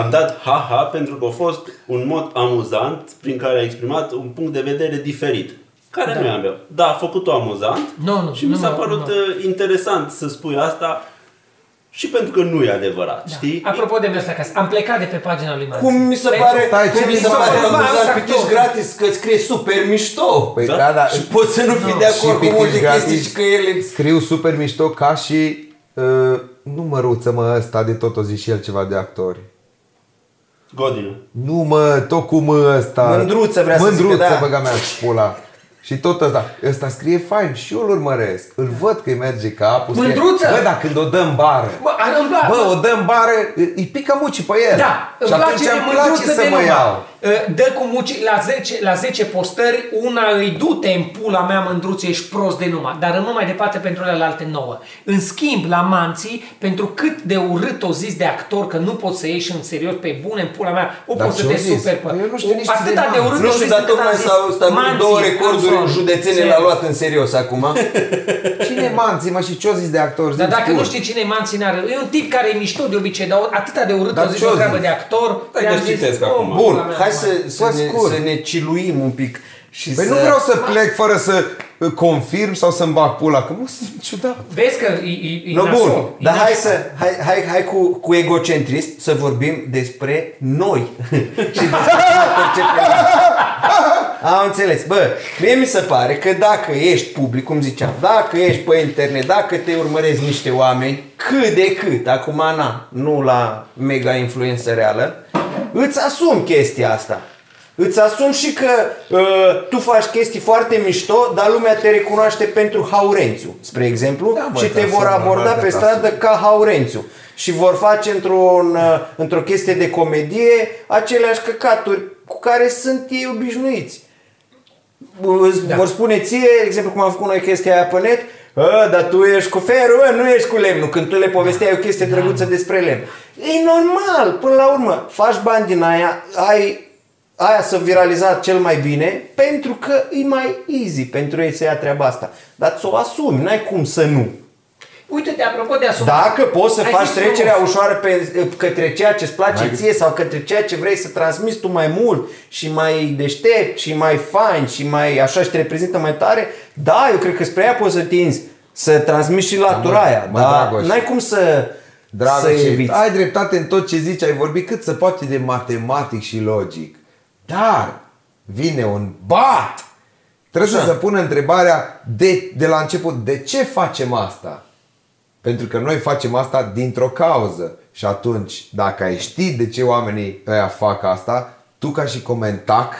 Am dat haha pentru că a fost un mod amuzant prin care a exprimat un punct de vedere diferit. Care
Da.
nu e al meu. Da, a făcut-o amuzant
Nu, nu,
și mi
nu,
s-a
nu,
părut
nu.
uh, interesant să spui asta și pentru că nu e adevărat, știi?
Da. Apropo de mers acasă, am plecat de pe pagina lui Manzi.
Cum mi se
Pentru-
pare,
Stai,
cum
ce
mi
mi
se
se
pare
pare?
amuzant
Actor.
pitici gratis că scrie super mișto.
Păi
Da?
da, da.
Și poți să nu fii de acord cu
pitici
multe
gratis
chestii și că ele...
Scriu super mișto ca și uh, nu măruță mă ăsta de tot o zi și el ceva de actori.
Godină.
Nu mă, tot cum ăsta.
Mândruță vrea să
Mândruță,
zică, da.
băga mea în pula. Și tot ăsta. Ăsta scrie fain și eu îl urmăresc. Îl văd că îi merge capul. scrie,
Mândruță?
Bă, dar când o dăm bară.
Bă, ar- îmi place.
Bă, o dăm bară, îi pică mucii pe el.
Da, îmi
și atunci
place de
îmi place
mândruță
să
de
mă
numai.
iau.
Uh, Dă cu muci la 10, la 10 postări, una îi du-te în pula mea mândruță, ești prost de numai, dar rămân mai departe pentru celelalte nouă. În schimb, la manții, pentru cât de urât o zis de actor că nu poți să ieși în serios pe bune în pula mea, o
Dar
poți să
ce-o
te
zis?
super pe...
Păi eu nu știu nici
Atâta
de
de urât
Nu
o
știu,
zis
dar
încât
tocmai
am zis,
s-au stabilit
Manții,
două
I'm
recorduri
sorry.
județene
Serios.
l-a luat în serios acum. [LAUGHS]
Cine e manții, mă, și ce-o zis de actor?
Dar
Zi-mi
dacă
scurt.
nu știi cine e Manții n-are, e un tip care e mișto de obicei, dar atâta de urât
Dar
o zis
ce-o
o treabă
zis?
de actor.
Stai
i-am
că
zis,
citesc
"Oh,
acum."
Bun,
pula mea,
hai
mă."
să, să,
Fă
ne,
scurt.
să ne ciluim un pic. Și
Păi
să...
nu vreau să plec fără să uh, confirm sau să-mi bag pula, că mă sunt ciudat.
Vezi că e, e, e
No,
nasol,
bun,
e
dar hai
nasol.
să, hai, hai, hai cu, cu egocentrism să vorbim despre noi [LAUGHS] și despre cum ne percepem. Am înțeles. Bă, mie mi se pare că dacă ești public, cum ziceam, dacă ești pe internet, dacă te urmăresc niște oameni, cât de cât, acum na, nu la mega influență reală, îți asumi chestia asta. Îți asumi și că uh, tu faci chestii foarte mișto, dar lumea te recunoaște pentru Haurențiu, spre exemplu,
Da, mă,
și
îți
te vor
asumi,
aborda
normal
pe
că te
stradă ca Haurențiu. Și vor face într-un, uh, într-o chestie de comedie aceleași căcaturi cu care sunt ei obișnuiți. Îți
Da.
vor spune ție, de exemplu cum am făcut noi chestia aia pe net, "Ă, dar tu ești cu ferul, ă, nu ești cu lemnul, când tu le povesteai o chestie
Da.
drăguță despre lemn. E normal, până la urmă, faci bani din aia, ai aia să viraliza cel mai bine, pentru că e mai easy pentru ei să ia treaba asta. Dar ți-o asumi, n-ai cum să nu.
Uite-te, apropo de asumat.
Dacă poți să
Ai
faci
zis
trecerea
frumos.
ușoară pe, către ceea ce îți place
Mai-
ție sau către ceea ce vrei să transmiți tu mai mult și mai deștept și mai fain și mai așa și te reprezintă mai tare, da, eu cred că spre ea poți să tinzi să transmiți și latura
mă,
aia,
mă,
dar
Dragoș.
n-ai cum să,
Dragă,
să
și
eviți.
ai dreptate în tot ce zici, ai vorbit cât se poate de matematic și logic. Dar vine un bat! Trebuie
Așa.
să se pună întrebarea de, de la început, de ce facem asta? Pentru că noi facem asta dintr-o cauză. Și atunci, dacă ai ști de ce oamenii ăia fac asta, tu ca și comentac,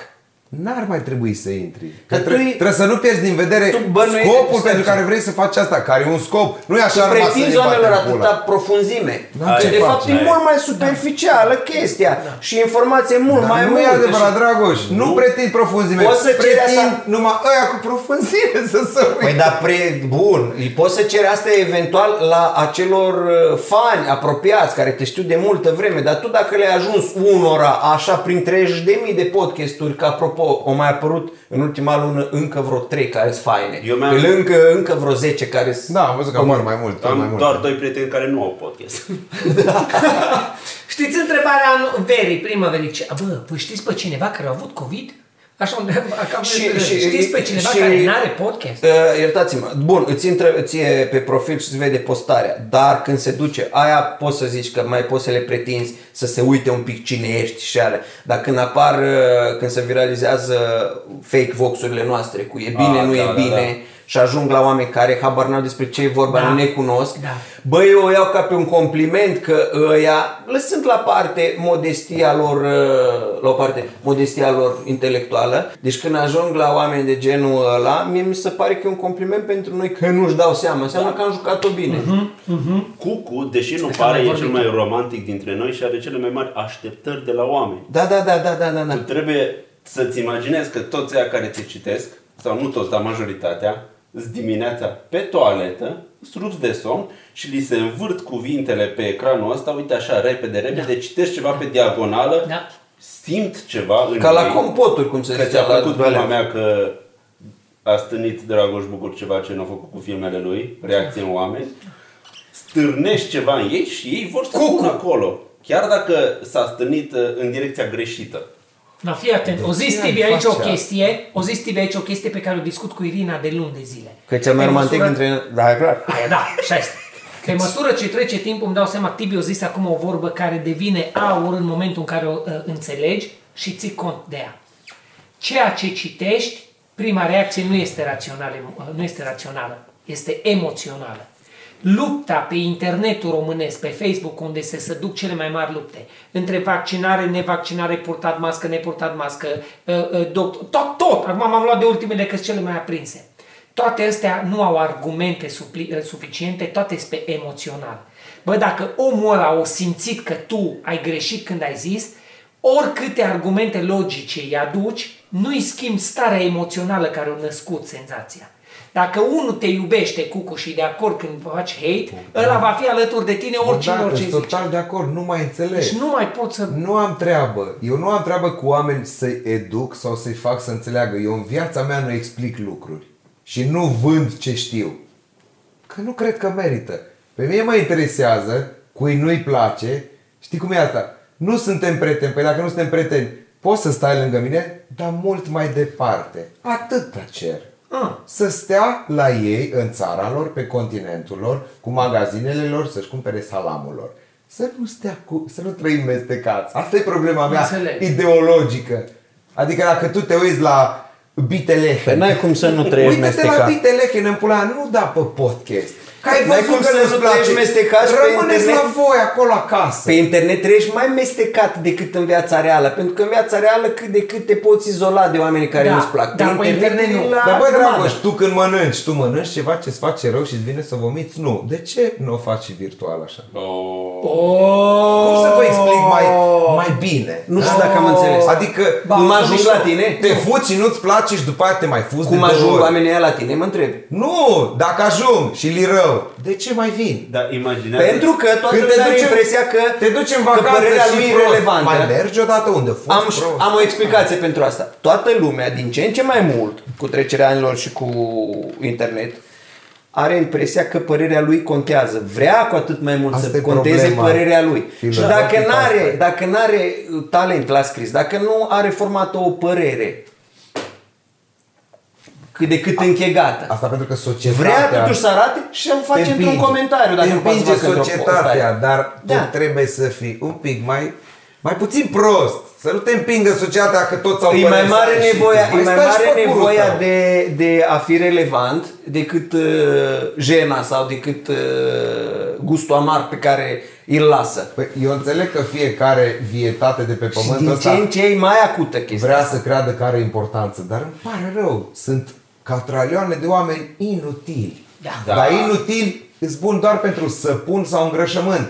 n-ar mai trebui să intri. Că
Că tu
trebuie,
e-
trebuie să nu pierzi din vedere
Tu bănuiești-
scopul
stai
pentru
puțin.
care vrei să faci asta, care e un scop. Nu e așa
Și
numai să
pretinzi
ne batem
oamenilor
pula.
atâta profunzime.
Da,
ce
ce
de
faci?
fapt e
Ai-
mult mai superficială chestia și informație mult
Dar
mai
nu
multă.
e adevărat,
și-
Dragoș. Nu,
Nu.
pretind profunzime.
Poți să ceri
pretind
asta-
numai ăia cu profunzime să se
Păi
uite.
dar pre, bun, îi poți să ceri asta eventual la acelor uh, fani apropiați care te știu de multă vreme, dar tu dacă le-ai ajuns unora așa prin 30.000 de podcasturi, că apropo au mai apărut în ultima lună încă vreo 3 care sunt faine.
Eu mi-am-
Îl încă, încă vreo 10 care sunt...
Da, am văzut că apar mai mult. mai
Am
mult.
doar doi prieteni care nu au podcast. [LAUGHS]
Știți întrebarea anu- verii, primăverii? Ce- Bă, voi știți pe cineva care a avut COVID? Așa unde, cam
Și- și-
știți pe cineva
și-
care n-are podcast?
Uh, iertați-mă, bun, îți intră ție pe profil și îți vede postarea, dar când se duce, aia poți să zici că mai poți să le pretinzi să se uite un pic cine ești și ale. Dar când apar, uh, când se viralizează fake voxurile noastre cu e bine,
Ah,
nu
da,
e
da,
bine
da.
Și ajung la oameni care habar n-au despre ce e vorba,
Da.
nu ne cunosc.
Da.
Băi, eu o iau ca pe un compliment că ăia, lăsând la parte modestia lor, uh, la o parte, modestia lor intelectuală, deci când ajung la oameni de genul ăla, mie mi se pare că e un compliment pentru noi că nu-și dau seama, înseamnă că am jucat-o bine.
Cucu, deși nu
Cred că
pare,
am
e
mai
cel
vorbit.
mai romantic dintre noi și are cele mai mari așteptări de la oameni.
Da, da, da, da, da, da, da.
Tu trebuie să-ți imaginezi că toți aia care te citesc, sau nu toți, dar majoritatea, îți dimineața pe toaletă, sunt rupți de somn și li se învârt cuvintele pe ecranul ăsta, uite așa, repede, repede, citești ceva pe diagonală,
Da.
simt ceva în
Ca la
ei,
compoturi, cum se
că
zicea
ți-a
la
plăcut
alea.
gluma mea că a stârnit Dragoș Bucur ceva ce nu a făcut cu filmele lui, reacție în oameni, stârnești ceva în ei și ei vor să
Cucu.
pună acolo. Chiar dacă s-a stârnit uh, în direcția greșită.
Da, fii atent. O zis
ce
Tibi
ai
aici o
face
chestie, o zis Tibi aici o chestie pe care o discut cu Irina de luni de zile.
Că e cel mai
Pe
romantic
măsură-
dintre noi. Da, e clar.
Aia, da, așa este. Pe măsură ce trece timpul, îmi dau seama, Tibi a zis acum o vorbă care devine aur în momentul în care o uh, înțelegi și ții cont de ea. Ceea ce citești, prima reacție nu este rațională, uh, nu este rațională, este emoțională. Lupta pe internetul românesc, pe Facebook, unde se, se duc cele mai mari lupte, între vaccinare, nevaccinare, purtat mască, nepurtat mască, uh, uh, doctor, tot, tot, acum m-am luat de ultimele că sunt cele mai aprinse. Toate astea nu au argumente supli, uh, suficiente, toate sunt pe emoțional. Bă, dacă omul ăla o simțit că tu ai greșit când ai zis, oricâte argumente logice îi aduci, nu-i schimbi starea emoțională care a născut senzația. Dacă unul te iubește, Cucu, și de acord când faci hate, ăla va fi alături de tine oricine
da,
orice
sunt
zice.
total de acord, nu mai înțeleg.
Deci nu mai pot să...
Nu am treabă. Eu nu am treabă cu oameni să-i educ sau să-i fac să înțeleagă. Eu în viața mea nu explic lucruri. Și nu vând ce știu. Că nu cred că merită. Pe mine mă interesează, cui nu-i place. Știi cum e asta? Nu suntem prieteni. Păi dacă nu suntem prieteni, poți să stai lângă mine, dar mult mai departe. Atât cer.
Ah.
Să stea la ei, în țara lor, pe continentul lor, cu magazinele lor, să-și cumpere salamul lor. Să nu stea cu, să nu trăim mestecați. Asta e problema mea
Înțeleg.
ideologică. Adică dacă tu te uiți la Bitelehe.
Păi n-ai cum să nu trăiești
Uite-te la
mestecat.
Bitelehe în pula, nu da pe podcast. Că ai
N-ai
văzut
cum
că
să
nu-ți
nu
place.
trăiești mestecat și pe
Rămâneți
internet.
la voi acolo acasă.
Pe internet trăiești mai mestecat decât în viața reală, pentru că în viața reală cât de cât te poți izola de oamenii care
Da,
nu-ți plac.
dar pe internet
e
nu.
la
Dar bă,
grămadă.
Dragoș, tu când mănânci, tu mănânci ceva ce-ți face rău și îți vine să vomiți? Nu. De ce nu o faci și virtual așa?
Oh!
Cum să vă explic mai, mai bine?
Nu știu dacă am înțeles.
Adică
Ba, cum ajung la tine?
Te fuți și nu-ți place și după aia te mai fuzi
Cum
de două
ajung
ori.
oamenii ăia la tine, mă întreb.
Nu, dacă ajung și li rău, de ce mai vin?
Dar imaginează
Pentru că toată
Când te
lumea are
duci în-
impresia că,
te duci în
că
vacanță
părerea
și
lui e
prost.
relevantă.
Mai mergi odată unde fost
Am,
prost.
am o explicație pentru asta. Toată lumea, din ce în ce mai mult, cu trecerea anilor și cu internet, are impresia că părerea lui contează. Vrea cu atât mai mult
Asta
să
e
conteze
problema
părerea lui. Și
filozofică
dacă
asta
n-are,
e.
dacă n-are talent la scris, dacă nu are formată o părere cât de cât închegată,
Asta pentru că societatea...
vrea totuși să arate și îmi face
te
într-un
împinge.
comentariu dacă
te
nu poate să
împinge
facă într-o
societatea,
postare.
dar
Da.
tu trebuie să fii un pic mai mai puțin prost. Să nu te împingă societatea că toți au
E mai
păreri
mare
sale și
nevoia,
tu
e mai
stai și
mare
pe curul
nevoia
tău.
de, de a fi relevant decât uh, jena sau decât uh, gustul amar pe care îl lasă.
Păi, eu înțeleg că fiecare vietate de pe
Și din
pământul
ce
ăsta
în ce e mai acută chestia
vrea
asta.
să creadă că are importanță, dar îmi pare rău. Sunt catralioane de oameni inutili.
Da.
Dar inutili îți bun doar pentru săpun sau îngrășământ.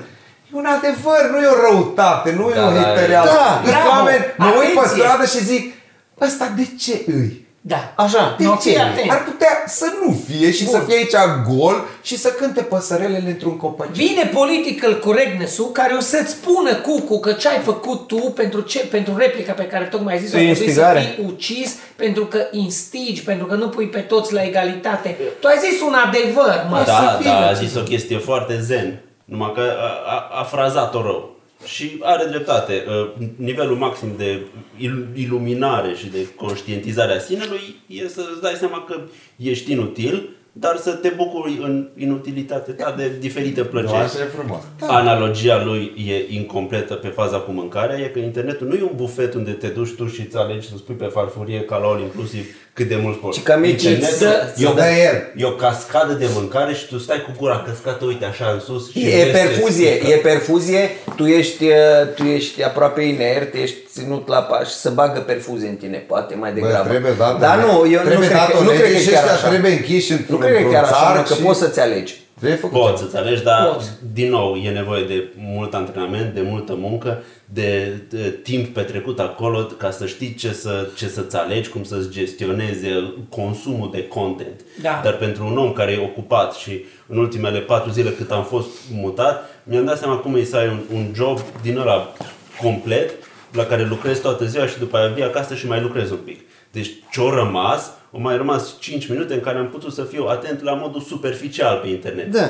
E un adevăr, nu e o răutate, nu e
Da,
o
da,
hităreală.
da,
Sunt
bravo,
oameni, mă uit pe
atenție.
stradă și zic, ăsta de ce îi?
Da.
Așa.
De
Nu,
ce?
fii atent.
Ar putea să nu fie și
Bun.
să fie aici gol și să cânte păsărelele într-un copac.
Vine political correctness-ul care o să-ți spună Cucu că ce ai făcut tu pentru, ce, pentru replica pe care tocmai ai zis-o,
E
ar trebui să
instigare.
fii ucis pentru că instigi, pentru că nu pui pe toți la egalitate. Tu ai zis un adevăr, mă.
Da,
să fie
da, a
ucis.
zis o chestie foarte zen, numai că a, a, a frazat-o rău. Și are dreptate. Uh, Nivelul maxim de il- iluminare și de conștientizare a sinelui e să îți dai seama că ești inutil, dar să te bucuri în inutilitatea ta de diferite
Nu,
plăceri.
așa e frumos.
Analogia lui e incompletă pe faza cu mâncarea, e că internetul nu e un bufet unde te duci tu și îți alegi să spui pe farfurie ca la all inclusiv cât de mult poți.
Și ca mici
Internetul
să-
e o-
să dea el.
E o cascadă de mâncare și tu stai cu gura căscată, uite așa în sus. Și
E
vezi
perfuzie,
că-
e perfuzie, tu ești, uh, tu ești aproape inert, ești ținut la pași, să bagă perfuzie în tine, poate mai
Bă,
degrabă.
trebuie dat
Dar nu, eu nu
trebuie
cred,
dat
că,
o
nu
lege
cred că
și
e chiar
ăștia
așa.
trebuie închiși
Nu
într-un
cred că e chiar așa,
țar
mă, că
și-
poți să-ți alegi.
Trebuie făcut
Poți
ceva.
să-ți alegi, dar
Poți.
din nou e nevoie de mult antrenament, de multă muncă, de, de timp petrecut acolo ca să știi ce, să, ce să-ți alegi, cum să-ți gestioneze consumul de content.
Da.
Dar pentru un om care e ocupat și în ultimele patru zile cât am fost mutat, mi-am dat seama cum e să ai un, un job din ăla complet, la care lucrezi toată ziua și după aia vii acasă și mai lucrezi un pic. Deci ce-o rămas, au mai rămas 5 minute în care am putut să fiu atent la modul superficial pe internet.
Da.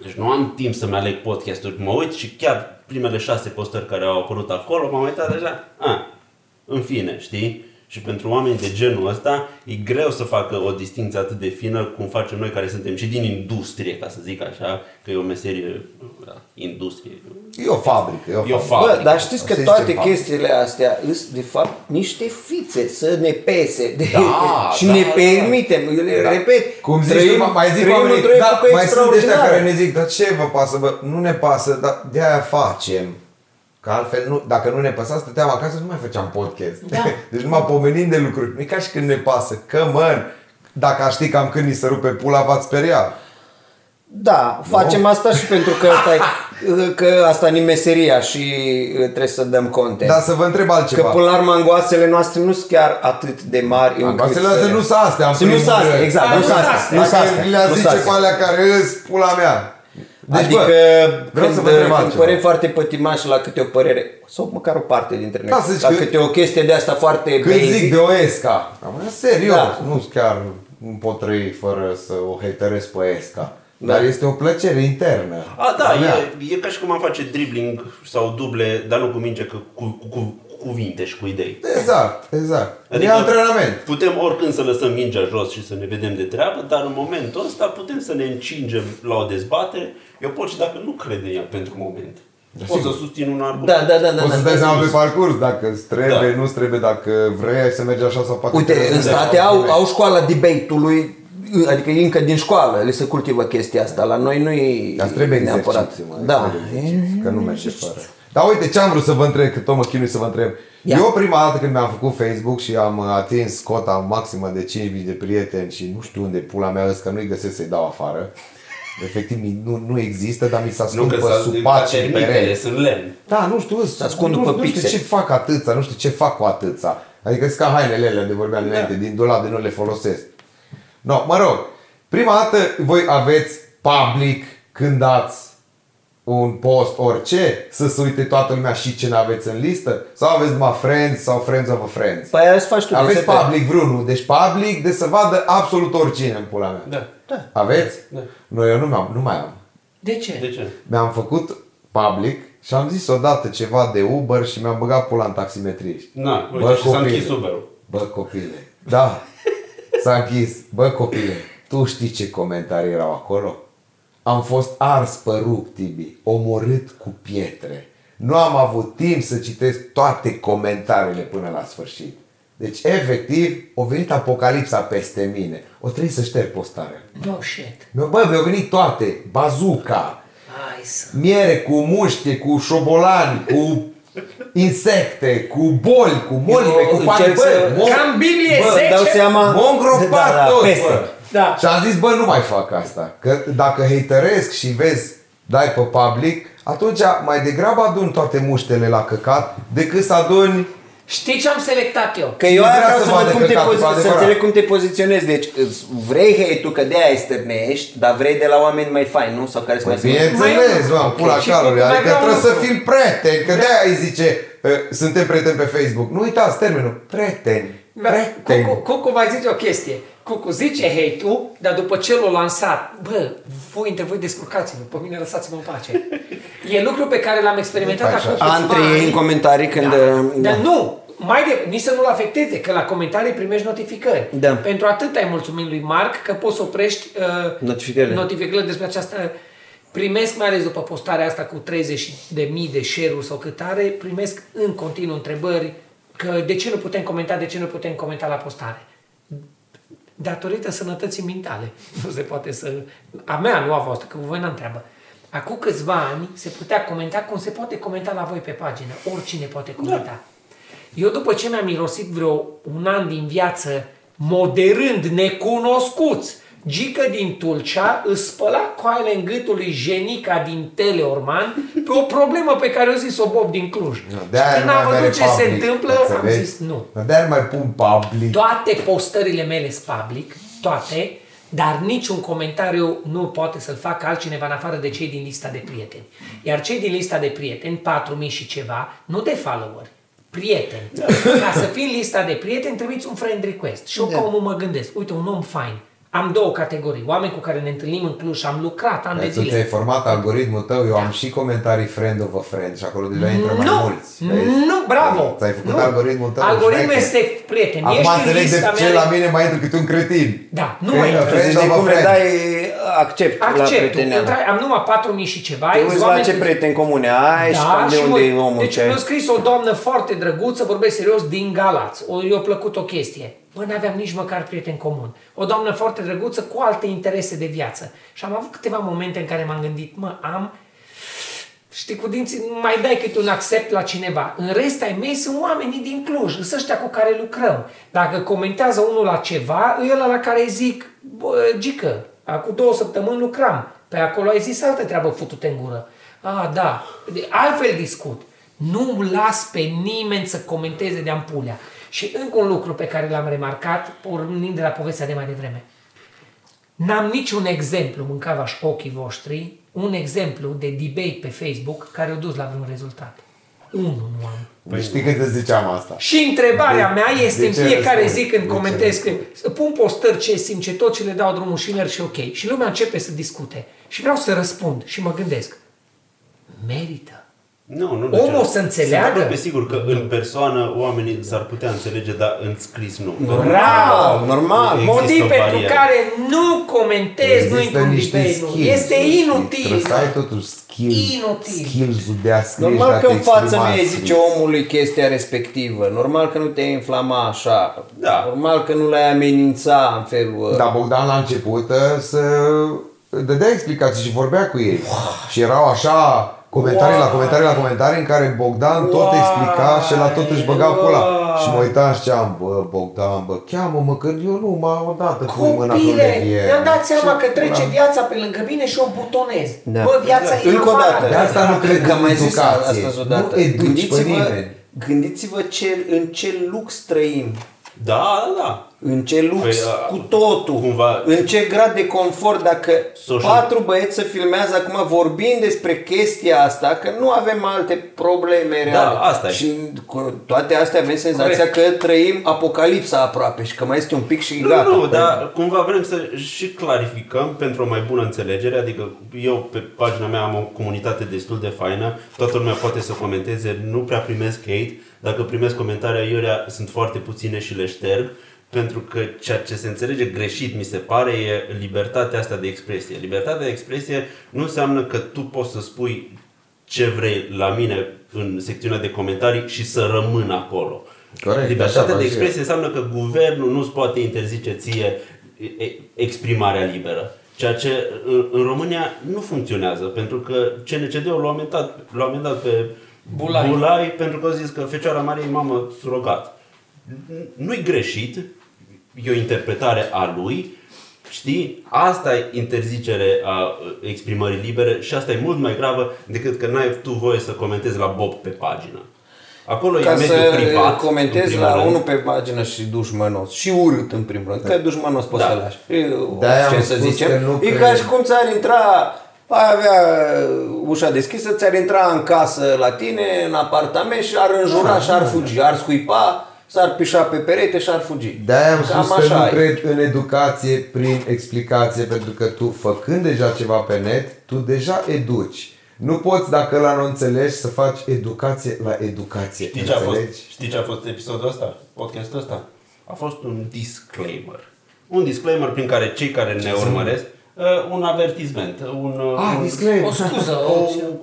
Deci nu am timp să-mi aleg podcasturi. Mă uit și chiar primele șase postări care au apărut acolo, m-am uitat deja. A, în fine, știi? Și pentru oameni de genul ăsta e greu să facă o distinție atât de fină cum facem noi care suntem și din industrie, ca să zic așa, că e o meserie, da, industrie.
E o fabrică, e o
E o
fabrică.
fabrică.
Bă, dar știți că
Se
toate
zice
chestiile astea sunt de fapt niște fițe să ne pese de,
Da, [LAUGHS]
și
da,
ne
da.
permitem, eu le
Da.
repet,
Cum zici
trăim,
tu, mai zic
trăim
oamenii,
într-o
da,
epocă
mai sunt ăștia
extraordinară.
care ne zic, dar ce vă pasă, bă? Nu ne pasă, dar de aia facem. Că altfel, nu, dacă nu ne păsa, stăteam acasă nu mai făceam podcast.
Da. [LAUGHS]
Deci numai pomenim de lucruri. Nu e ca și când ne pasă. Că, mă, dacă aș ști cam când ni se rupe pula, v-ați speria.
Da, facem asta și pentru că asta, e, [LAUGHS] că asta e meseria și uh, trebuie să dăm conte.
Dar să vă întreb
Că
altceva.
până la urmă angoasele noastre nu sunt chiar atât de mari încât
Angoasele
să-
astea nu sunt astea, în
Și nu
primul
sunt astea,
rând.
exact,
Da,
nu
nu
sunt
sunt
astea.
astea.
Nu sunt
Dacă
astea.
le-a
nu sunt
zice
astea.
pe alea care îs pula mea. Deci,
adică
bă, vreau
când,
să vă întreb
când
altceva.
părem foarte pătimași la câte o părere, sau măcar o parte dintre noi,
Da, să zici
la
că-
câte o chestie de asta foarte
Când
basic,
zic de o ESCA, am serios,
Da.
nu chiar nu pot trăi fără să o hateresc pe ESCA.
Da.
Dar este o plăcere internă.
A, da,
A mea.
e, e ca și cum am face dribbling sau duble, dar nu cu minge, că cu, cu, cu, cu cuvinte și cu idei.
Exact, exact. Adică e antrenament.
Putem oricând să lăsăm mingea jos și să ne vedem de treabă, dar în momentul ăsta putem să ne încingem la o dezbatere. Eu pot și dacă nu cred în ea pentru moment. pot
sigur.
să susțin un argument.
Da, da, da, da.
Poți
da,
să
da.
dai seama pe parcurs dacă îți trebuie,
Da.
nu-ți trebuie, dacă vrei să mergi așa sau poate
Uite,
trebuie
în
să
state
dai
au,
altfel.
au școala debate-ului, adică încă din școală le se cultivă chestia asta. La noi nu e
Dar îți trebuie
neapărat.
exerciții, mă,
Da.
trebuie exerciții, că nu merge fără. Dar uite, ce am vrut să vă întreb, că tot mă chinui să vă întreb.
Ia.
Eu prima dată când mi-am făcut Facebook și am atins cota maximă de 5.000 de prieteni și nu știu unde pula mea ăsta, că nu-i găsesc să-i dau afară. Efectiv, mi- nu, nu există, dar mi s-a
Nu
ascund
că
pe
s-a
supat și
termitele,
pereți.
sunt lemn.
Da, nu știu,
Se ascund
nu,
după
nu știu
pixel.
ce fac atâția, nu știu ce fac cu atâția. Adică sunt ca hainele alea de vorbeam înainte, din dulap de nu le folosesc. No, mă rog, prima dată voi aveți public când dați un post, orice, să se uite toată lumea și ce n-aveți în listă? Sau aveți numai friends sau friends of a friends?
Păi aia îți faci tu.
aveți
de
public vreunul, deci public de să vadă absolut oricine în pula mea.
Da.
Da.
Aveți?
Da.
Nu, eu nu, mi-am, nu mai am.
De ce?
De ce?
Mi-am făcut public și am zis odată ceva de Uber și mi-am băgat pula în taximetriști.
Na, uite,
Bă,
și s-a
copile.
închis Uber-ul.
Bă, copile. Da, s-a închis. Bă, copile, tu știi ce comentarii erau acolo? Am fost ars pe rup, Tibi, omorât cu pietre. Nu am avut timp să citesc toate comentariile până la sfârșit. Deci, efectiv, a venit apocalipsa peste mine. O trebuie să șterg postarea.
No shit.
Bă, mi-au venit toate. Bazuca,
Hai să...
miere cu muște, cu șobolani, cu insecte, cu boli, cu molime,
Eu
cu pani,
încerc
bă,
să-
mon-
Ca în Biblie
Bă,
10.
dau seama...
m-au îngropat
Da, da,
tot,
peste.
bă.
Da.
Și am zis, bă, nu mai fac asta. Că dacă hateresc și vezi, dai pe public, atunci mai degrabă adun toate muștele la căcat decât să aduni
Știi ce am selectat eu?
Că eu
Nu
aia
vrea
vreau
să
să,
vadă
văd cum te
căcatul,
pozi-
cu
să
adevărat.
înțeleg cum te poziționezi. Deci îți vrei hate-ul că de-aia îți stârnești, dar vrei de la oameni mai faini, nu? Sau care să mai
Bineînțeles,
Mai-
mă, pula
Ok, și
calului,
mai
adică
vreau
trebuie
un
să
lucru.
fim prieteni, că de-aia îi zice, uh, suntem prieteni pe Facebook. Nu uitați termenul, prieteni, prieteni.
Cucu, Cucu va zice o chestie. Cucu zice hate-ul, dar după ce l-a lansat, bă, voi între voi descurcați-vă, pe mine lăsați-mă în pace. e lucru pe care l-am experimentat
Așa.
acum
A,
câțiva
Între ei
ani.
în comentarii când...
Da.
uh,
Dar nu, mai de, nici să nu-l afecteze, că la comentarii primești notificări.
Da.
Pentru atât ai mulțumit lui Marc că poți să oprești uh,
Notificările.
notificările despre această... Primesc, mai ales după postarea asta cu 30 de mii de share-uri sau cât are, primesc în continuu întrebări că de ce nu putem comenta, de ce nu putem comenta la postare. Datorită sănătății mentale. [LAUGHS] Nu se poate să... A mea, nu a voastră, că voi n-am treabă. Acum câțiva ani se putea comenta cum se poate comenta la voi pe pagină. Oricine poate comenta. Da. Eu după ce mi-am mirosit vreo un an din viață moderând necunoscuți, Gică din Tulcea îți spăla coaile în gâtul lui Jenica din Teleorman pe o problemă pe care o zis-o Bob din Cluj.
Nu,
și
de-aia
când
nu
am
mai
văzut
mere
ce se
public,
întâmplă, am
înțelegi?
zis nu.
De-aia nu mai pun public.
Toate postările mele sunt public, toate, dar niciun comentariu nu poate să-l facă altcineva în afară de cei din lista de prieteni. Iar cei din lista de prieteni, 4000 și ceva, nu de follower, prieteni. Ca să fii în lista de prieteni, trebuie un friend request. Și eu ca omul mă gândesc, uite, un om fain. Am două categorii. Oameni cu care ne întâlnim în Cluj și am lucrat ani de
Tu ți-ai
zile.
format algoritmul tău, eu am și comentarii friend of a friend și acolo deja intră mai
Nu,
mulți. vezi?
nu, bravo!
Ți-ai făcut
Nu.
algoritmul tău.
Algoritmul
șmecher.
este prieten.
Acum
Ești în
înțeleg de
lista
ce
mea.
la mine mai intru cât un cretin.
Da, nu
Că
mai
e
intră.
friend
Deci
of
de
a
cum le
friend.
dai accept, la
Accept.
prieteneală.
Am numai 4000 și ceva.
Te
sunt
uiți la
oameni
ce
cu-
prieteni comune ai și cam de
și
unde
mă-
e omul
Deci
ce
mi-a scris o doamnă foarte drăguță, vorbesc serios, din Galați. O, i-a plăcut o chestie. Bă, n-aveam nici măcar prieten comun. O doamnă foarte drăguță cu alte interese de viață. Și am avut câteva momente în care m-am gândit, mă, am Știi, cu dinții, mai dai câte un accept la cineva. În rest ai mei sunt oamenii din Cluj, sunt ăștia cu care lucrăm. Dacă comentează unul la ceva, e ăla la care îi zic, bă, Gică, acum două săptămâni lucram. Pe acolo ai zis altă treabă futute în gură. Ah, da, De- altfel discut. Nu las pe nimeni să comenteze de ampulea. Și încă un lucru pe care l-am remarcat, pornind de la povestea de mai devreme. N-am niciun exemplu, mâncava ochii voștri, un exemplu de debate pe Facebook care a dus la vreun rezultat. Unul nu am.
Păi știi când îți ziceam asta?
Și întrebarea
De-
mea este
de
în
ce
fiecare
răspunzi?
zi când
De ce
comentez,
răspunzi?
când să pun postări ce simt, ce tot ce le dau drumul și merg și ok. Și lumea începe să discute. Și vreau să răspund și mă gândesc. Merită.
Nu, nu
Omul
neapărat.
să înțeleagă?
Sunt aproape sigur că în persoană oamenii s-ar putea înțelege, dar în scris nu.
Bravo!
normal.
Există
Motiv
o
pentru
barieră.
care nu comentez, nu intru
Există
în
niște
debate, nu.
skills.
Este inutil.
Trebuie să ai totuși skill,
Inutil.
skills-ul de a scrie și de
Normal
a
că
te
în față
exprima
nu îi
scris.
zice omului chestia respectivă. Normal că nu te inflama așa.
Da.
Normal că nu l-ai amenința în felul ăla.
Da, Bogdan la început uh, să dădea explicații și vorbea cu ei. Și erau așa comentarii la comentarii la comentarii în care Bogdan tot explica și la tot își băga pula. Și mă uitam și ziceam, bă, Bogdan, bă, cheamă-mă, că eu nu mă odată pui mâna pe
Copile,
levier.
mi-am dat seama
Ce
că trece
pula-
viața pe lângă mine și o butonez.
Da.
Bă, viața e
Încă o
afară.
dată.
De asta nu cred
că
în
mai zis
educație.
asta odată.
Nu educi pe
Gândiți-vă,
nimeni.
gândiți-vă ce, în ce lux trăim.
Da, da, da.
În ce lux
Păi, a-
cu totul.
cumva-
În ce grad de confort dacă
Social-
patru băieți să filmează acum vorbind despre chestia asta, că nu avem alte probleme reale.
asta e.
Și cu toate astea avem senzația că trăim apocalipsa aproape și că mai este un pic și
Nu,
gata.
nu, dar cumva vrem să și clarificăm pentru o mai bună înțelegere, adică eu pe pagina mea am o comunitate destul de faină, toată lumea poate să comenteze, nu prea primesc hate, dacă primesc comentarii aiurea sunt foarte puține și le șterg, pentru că ceea ce se înțelege greșit, mi se pare, e libertatea asta de expresie. Libertatea de expresie nu înseamnă că tu poți să spui ce vrei la mine în secțiunea de comentarii și să rămân acolo.
Corect, așa
Libertatea
fac
de
și
expresie înseamnă că guvernul nu-ți poate interzice ție e- e- exprimarea liberă. Ceea ce în, în România nu funcționează, pentru că CNCD-ul l-a amendat, l-a amendat pe
Bulai.
Bulai pentru că a zis că Fecioara Mariei e mamă surogat. Nu-i greșit, e o interpretare a lui, știi? Asta e interzicere a uh, exprimării libere și asta e mult mai gravă decât că n-ai tu voie să comentezi la Bob pe pagină. Acolo
Ca
e mediul
să
privat. în
comentezi
primul
la
rând.
unul pe pagină și dușmănos și urât în primul rând, că dușmănos poți
Da.
să lași. E,
De-aia
ce
am
să
spus
zicem?
că nu
e
cred.
ca și cum ți-ar intra, ai avea ușa deschisă, ți-ar intra în casă la tine, în apartament și ar înjura și ar fugi, ar scuipa, s-ar pișa pe perete și ar fugi.
De-aia am
Cam
spus că
așa
nu
e.
cred în educație prin explicație, pentru că tu, făcând deja ceva pe net, tu deja educi. Nu poți, dacă la nu înțelegi, să faci educație la educație.
Știi ce, a fost,
Înțelegi?
știi ce a fost episodul ăsta? Podcastul ăsta? A fost un disclaimer. Un disclaimer prin care cei care ne urmăresc, uh, un avertisment, un, uh,
Ah,
un,
disclaimer.
O scuză,
o,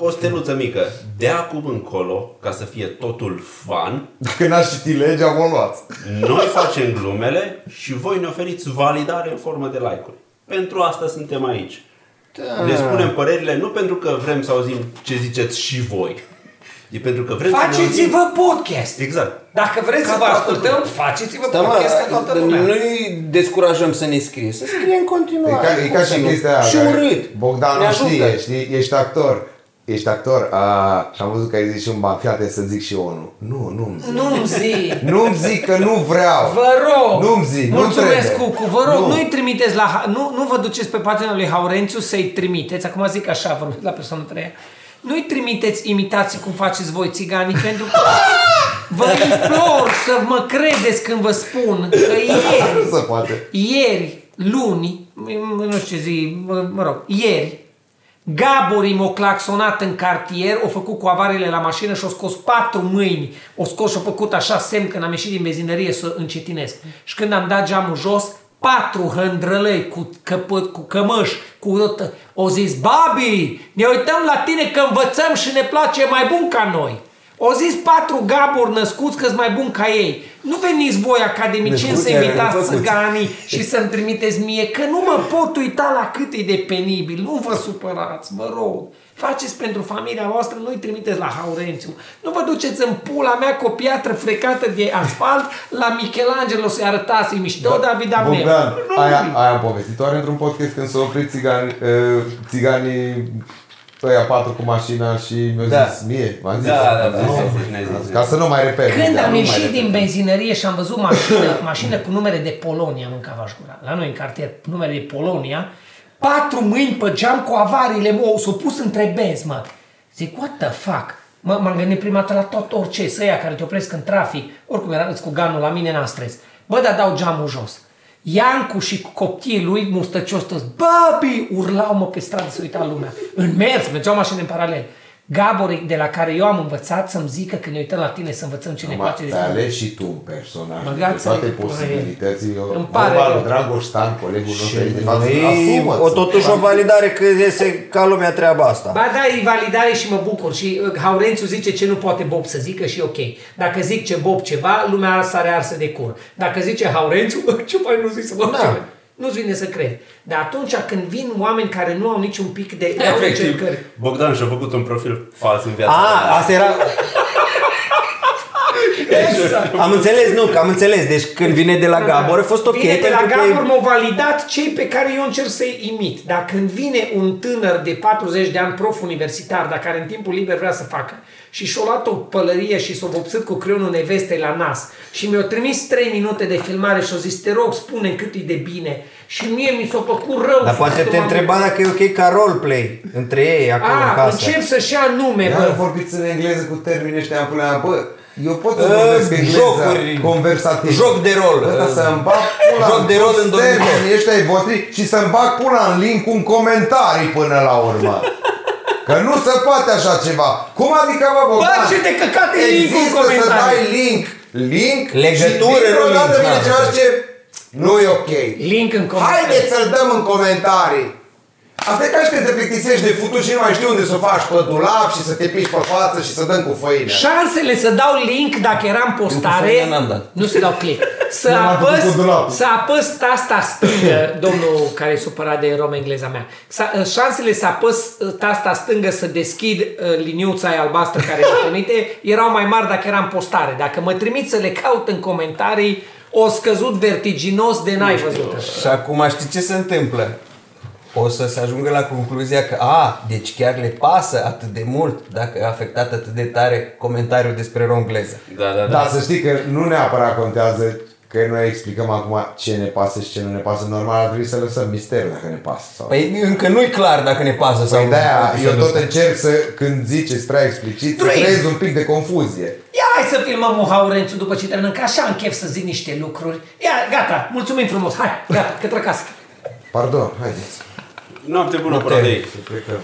o,
o steluță mică. De acum încolo, ca să fie totul fun,
Dacă n-aș citi legea, mă luați.
noi facem glumele și voi ne oferiți validare în formă de like-uri. Pentru asta suntem aici.
Da.
Ne spunem părerile nu pentru că vrem să auzim ce ziceți și voi. E pentru că vrem să ne auzim...
faceți-vă podcast.
Exact.
Dacă vreți să vă ascultăm, faceți-vă
Da, mă,
podcast ca toată lumea.
noi descurajăm să ne scrie, să scrie în
E
continuare.
ca, e
cum
ca
să
și
nu?
chestia aia.
Și
care-
urât.
Bogdan
Ne
nu
ajută.
știe, știi? Ești actor. Ești actor. A, și am văzut că ai zis și un ban. Fii atent să zic și eu unul. Nu, nu-mi zic.
Nu-mi zi.
Nu-mi zic că nu vreau.
Vă rog!
Nu-mi zic, nu
Mulțumesc,
trebuie.
Cucu. Vă rog,
Nu.
nu. i trimiteți la... Ha- Nu, nu vă duceți pe pagina lui Haurențiu să-i trimiteți. Acum zic așa, vorbesc la persoană treia. Nu-i trimiteți imitații cum faceți voi țiganii, pentru că vă implor să mă credeți când vă spun că [LAUGHS] ieri,
Nu se poate.
ieri, luni, m- nu știu ce zi, mă, mă rog, ieri, Gaborii m-au claxonat în cartier, au făcut cu avarele la mașină și au scos patru mâini. Au scos și au făcut așa semn când am ieșit din benzinărie să încetinesc. Și când am dat geamul jos, patru hândrălăi cu, căpă, cu cămăși, cu tot, au zis, Babi, ne uităm la tine că învățăm și ne place mai bun ca noi. Au zis patru gaburi născuți că mai bun ca ei. Nu veniți voi academicieni
Născuți,
să
iar
invitați
refăcuți.
țiganii și să-mi trimiteți mie, că nu mă pot uita la cât e de penibil. Nu vă supărați, vă rog. Faceți pentru familia voastră, nu-i trimiteți la Haurențiu. Nu vă duceți în pula mea cu o piatră frecată de asfalt la Michelangelo să-i arătați, e mișto, David Abneu.
Bogdan,
Nu,
aia,
nu.
aia am povestit oare într-un podcast când s-au oprit țigani, uh, țiganii ăia patru cu mașina și mi-au
Da.
zis mie, m-am zis.
Da, da, da,
Nu?
ne-ai zis, ne-ai zis.
Ca să nu mai repet.
Când
Da,
am
nu mai
ieșit
repet.
din benzinărie și am văzut mașină, mașină cu numere de Polonia, mâncava gura. La noi în cartier, numere de Polonia, patru mâini pe geam cu avariile, mă, s-au pus între benzi, mă. Zic, what the fuck? Mă, m-am gândit prima dată la tot orice, să ia care te opresc în trafic, oricum era îți cu ganul la mine, n-am stres. Bă, dar dau geamul jos. Iancu și copiii lui mustăcios toți, Babi! Urlau mă pe stradă să uita lumea. În mers, mergeau mașini în paralel. Gabori, de la care eu am învățat să-mi zică când ne uităm la tine să învățăm ce ne
Acum,
place. de
te
tine.
alegi și tu un personaj.
Băgați-i
de toate
în pula
posibilitățile. Eu,
Îmi pare
vorba
rău.
lui Dragoș Stan, colegul nostru de față,
Ei,
asumă-ți.
o, totuși o validare că iese ca lumea treaba asta.
Ba da, e validare și mă bucur. Și uh, Haurențiu zice ce nu poate Bob să zică și ok. Dacă zic ce Bob ceva, lumea sare arsă de cur. Dacă zice Haurențiu, bă, [LAUGHS] ce mai nu zis bă,
Da.
ce- Nu-ți vine să crezi. Dar atunci când vin oameni care nu au niciun pic de de
Efectiv,
încercări.
Bogdan și-a făcut un profil fals în viața
A,
reală.
asta era... Am înțeles, nu, că am înțeles. Deci când vine de la Gabor a fost ok
Vine de la
pentru că...
Gabor
e-
m-au validat cei pe care eu încerc să-i imit. Dar când vine un tânăr de 40 de ani, prof universitar, dar care în timpul liber vrea să facă, și și-a luat o pălărie și s-a vopsit cu creionul nevestei la nas și mi-a trimis 3 minute de filmare și a zis, te rog, spune cât e de bine. Și mie mi s-a făcut rău.
Dar poate
faptul
te
că m-am-
întreba dacă e ok ca roleplay între ei acolo în
A,
casă.
încep să-și ia nume,
Dar
bă.
vorbiți în engleză cu termeni ăștia în pula mea, bă, eu pot să
Uh,
vorbesc engleză
jocuri,
conversativ.
joc de rol,
Bă, dar
uh,
să-mi bag pula
joc de rol în
toți
domeniul.
termenii ăștia ai voștri și să-mi bag pula în link în comentarii până la urmă. Că nu se poate așa ceva. Cum adică, bă, Bogdan?
Bă, ce de căcat e link în
Există să
comentarii?
dai link, link
Legătură,
și
nu
dintr-o dată
link,
vine
da.
ceva și ce nu e ok.
Link în comentarii.
Haideți să-l dăm în comentarii. Asta e ca și când te plictisești de futut și nu mai știi unde să o faci pe dulap și să te piși pe față și să dăm cu făină.
Șansele să dau link dacă eram postare,
Încă n-am dat.
nu se dau click. [LAUGHS] Să
Nu m-am făcut
apăs,
cu dulapul.
să apăs tasta stângă, [LAUGHS] domnul care e supărat de rom engleza mea. Să- Șansele să apăs uh, tasta stângă să deschid uh, liniuța aia albastră care mă trimite [LAUGHS] erau mai mari dacă eram postare. Dacă mă trimit să le caut în comentarii, o scăzut vertiginos de n-ai văzut așa.
Și acum știi ce se întâmplă? O să se ajungă la concluzia că, a, deci chiar le pasă atât de mult dacă a afectat atât de tare comentariul despre rongleză.
Da, da, da.
Dar să știi că nu neapărat contează că noi explicăm acum ce ne pasă și ce nu ne pasă. Normal ar trebui să lăsăm misterul dacă ne pasă. Sau...
Păi încă nu-i clar dacă ne pasă sau
Păi
nu.
de-aia
Poate să
eu
nu
tot
stai.
încerc să, când ziceți prea explicit, să
Trăim.
creez un pic de confuzie.
Ia hai să filmăm un Haurențu după ce terminăm, că așa am chef să zic niște lucruri. Ia, gata, mulțumim frumos, hai, gata, către casă.
Pardon, haideți.
Noapte bună,
Noapte.
Prodei.
Să plecăm.